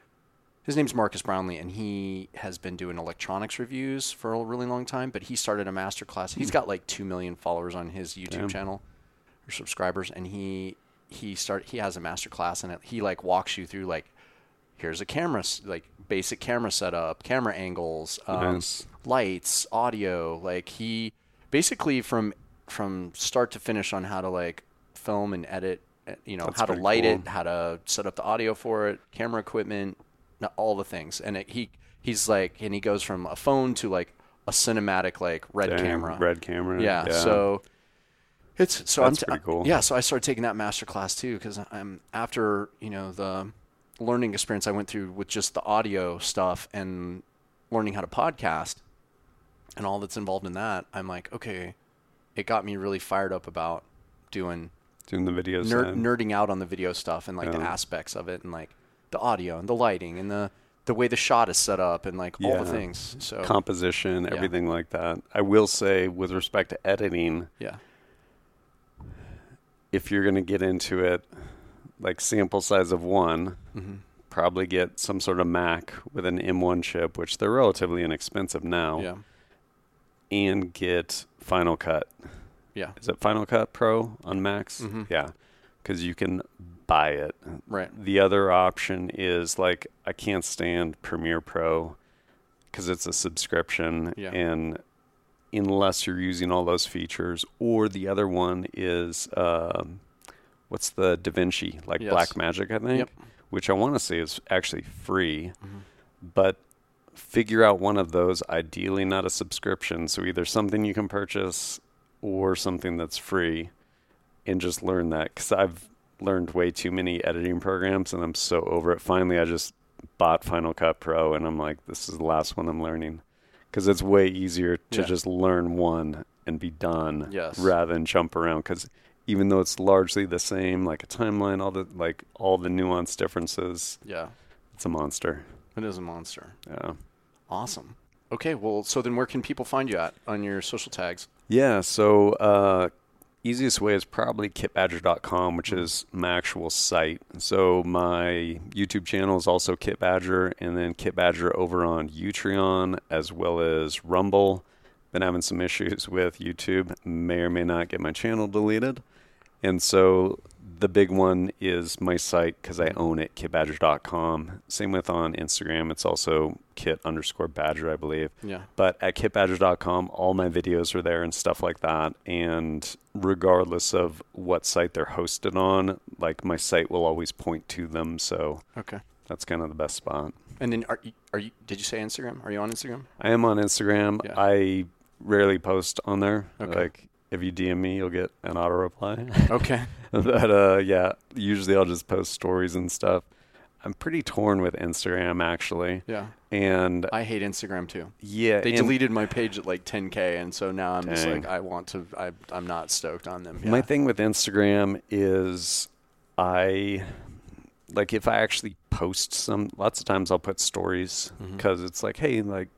his name's Marques Brownlee, and he has been doing electronics reviews for a really long time. But he started a master class. He's got like two million followers on his YouTube Damn. channel or subscribers, and he he start he has a master class, and he like walks you through like here's a camera like basic camera setup, camera angles, um, Nice. lights, audio. Like he basically from from start to finish on how to like film and edit. uh, You know That's how to light cool. it, how to set up the audio for it, camera equipment, all the things. And it, he he's like, and he goes from a phone to like a cinematic like red Dang, camera. Red camera. Yeah, So it's so That's I'm pretty cool. Yeah, so I started taking that master class too because I'm after you know the learning experience I went through with just the audio stuff and learning how to podcast and all that's involved in that. I'm like, okay, it got me really fired up about doing doing the videos. ner- nerding out on the video stuff and like the aspects of it and like the audio and the lighting and the the way the shot is set up and like all the things. So composition, Yeah. everything like that. I will say, with respect to editing, yeah, if you're going to get into it, like sample size of one, hmm probably get some sort of Mac with an M1 chip, which they're relatively inexpensive now, yeah, and get Final Cut. yeah, Is it Final Cut Pro on Macs? Mhm. Yeah, because you can buy it. right, The other option is like I can't stand Premiere Pro because it's a subscription, Yeah. and unless you're using all those features, or the other one is um, what's the DaVinci like Yes. Blackmagic, I think, Yep. which I want to say is actually free, Mhm. but figure out one of those. Ideally, not a subscription, so either something you can purchase or something that's free, and just learn that because I've learned way too many editing programs and I'm so over it. Finally, I just bought Final Cut Pro and I'm like, this is the last one I'm learning because it's way easier to Yeah. just learn one and be done Yes. rather than jump around because even though it's largely the same, like a timeline, all the like all the nuance differences, yeah. it's a monster. It is a monster. Yeah. Awesome. Okay, well, so then where can people find you at on your social tags? Yeah, so uh, easiest way is probably kitbadger.com, which is my actual site. So my YouTube channel is also Kit Badger, and then Kit Badger over on Utreon as well as Rumble. Been having some issues with YouTube, may or may not get my channel deleted. And so the big one is my site because I own it, kitbadger.com. Same with on Instagram. It's also kit underscore badger, I believe. Yeah. But at kitbadger.com, all my videos are there and stuff like that. And regardless of what site they're hosted on, like my site will always point to them. So Okay. that's kind of the best spot. And then are you, are you did you say Instagram? Are you on Instagram? I am on Instagram. Yeah. I rarely post on there. Okay. Like if you DM me, you'll get an auto reply. Okay. but uh, yeah, usually I'll just post stories and stuff. I'm pretty torn with Instagram actually, Yeah. and I hate Instagram too. yeah, They deleted my page at like 10k, and so now I'm just like, I want to. I, I'm not stoked on them. My thing with Instagram is I like if I actually post some. Lots of times I'll put stories because it's like, hey, like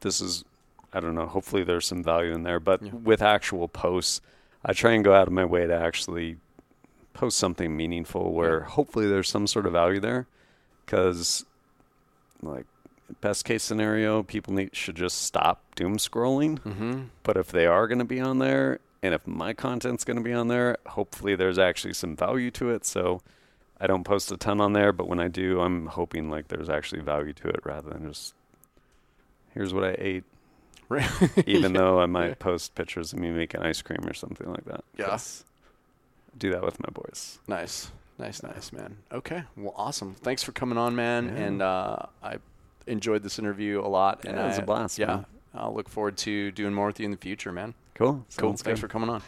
this is I don't know. Hopefully there's some value in there, but Yeah. with actual posts, I try and go out of my way to actually post something meaningful where hopefully there's some sort of value there because like best case scenario people need should just stop doom scrolling Mm-hmm. but if they are going to be on there and if my content's going to be on there hopefully there's actually some value to it so i don't post a ton on there but when i do i'm hoping like there's actually value to it rather than just here's what i ate. even though i might Yeah. post pictures of me making ice cream or something like that Yes. I do that with my boys Nice, nice, nice, man. Okay, well, awesome. Thanks for coming on, man. Yeah. And uh, I enjoyed this interview a lot. And Yeah, it was a a blast, Yeah, man. I'll look forward to doing more with you in the future, man. cool Cool. Sounds Thanks good. for coming on.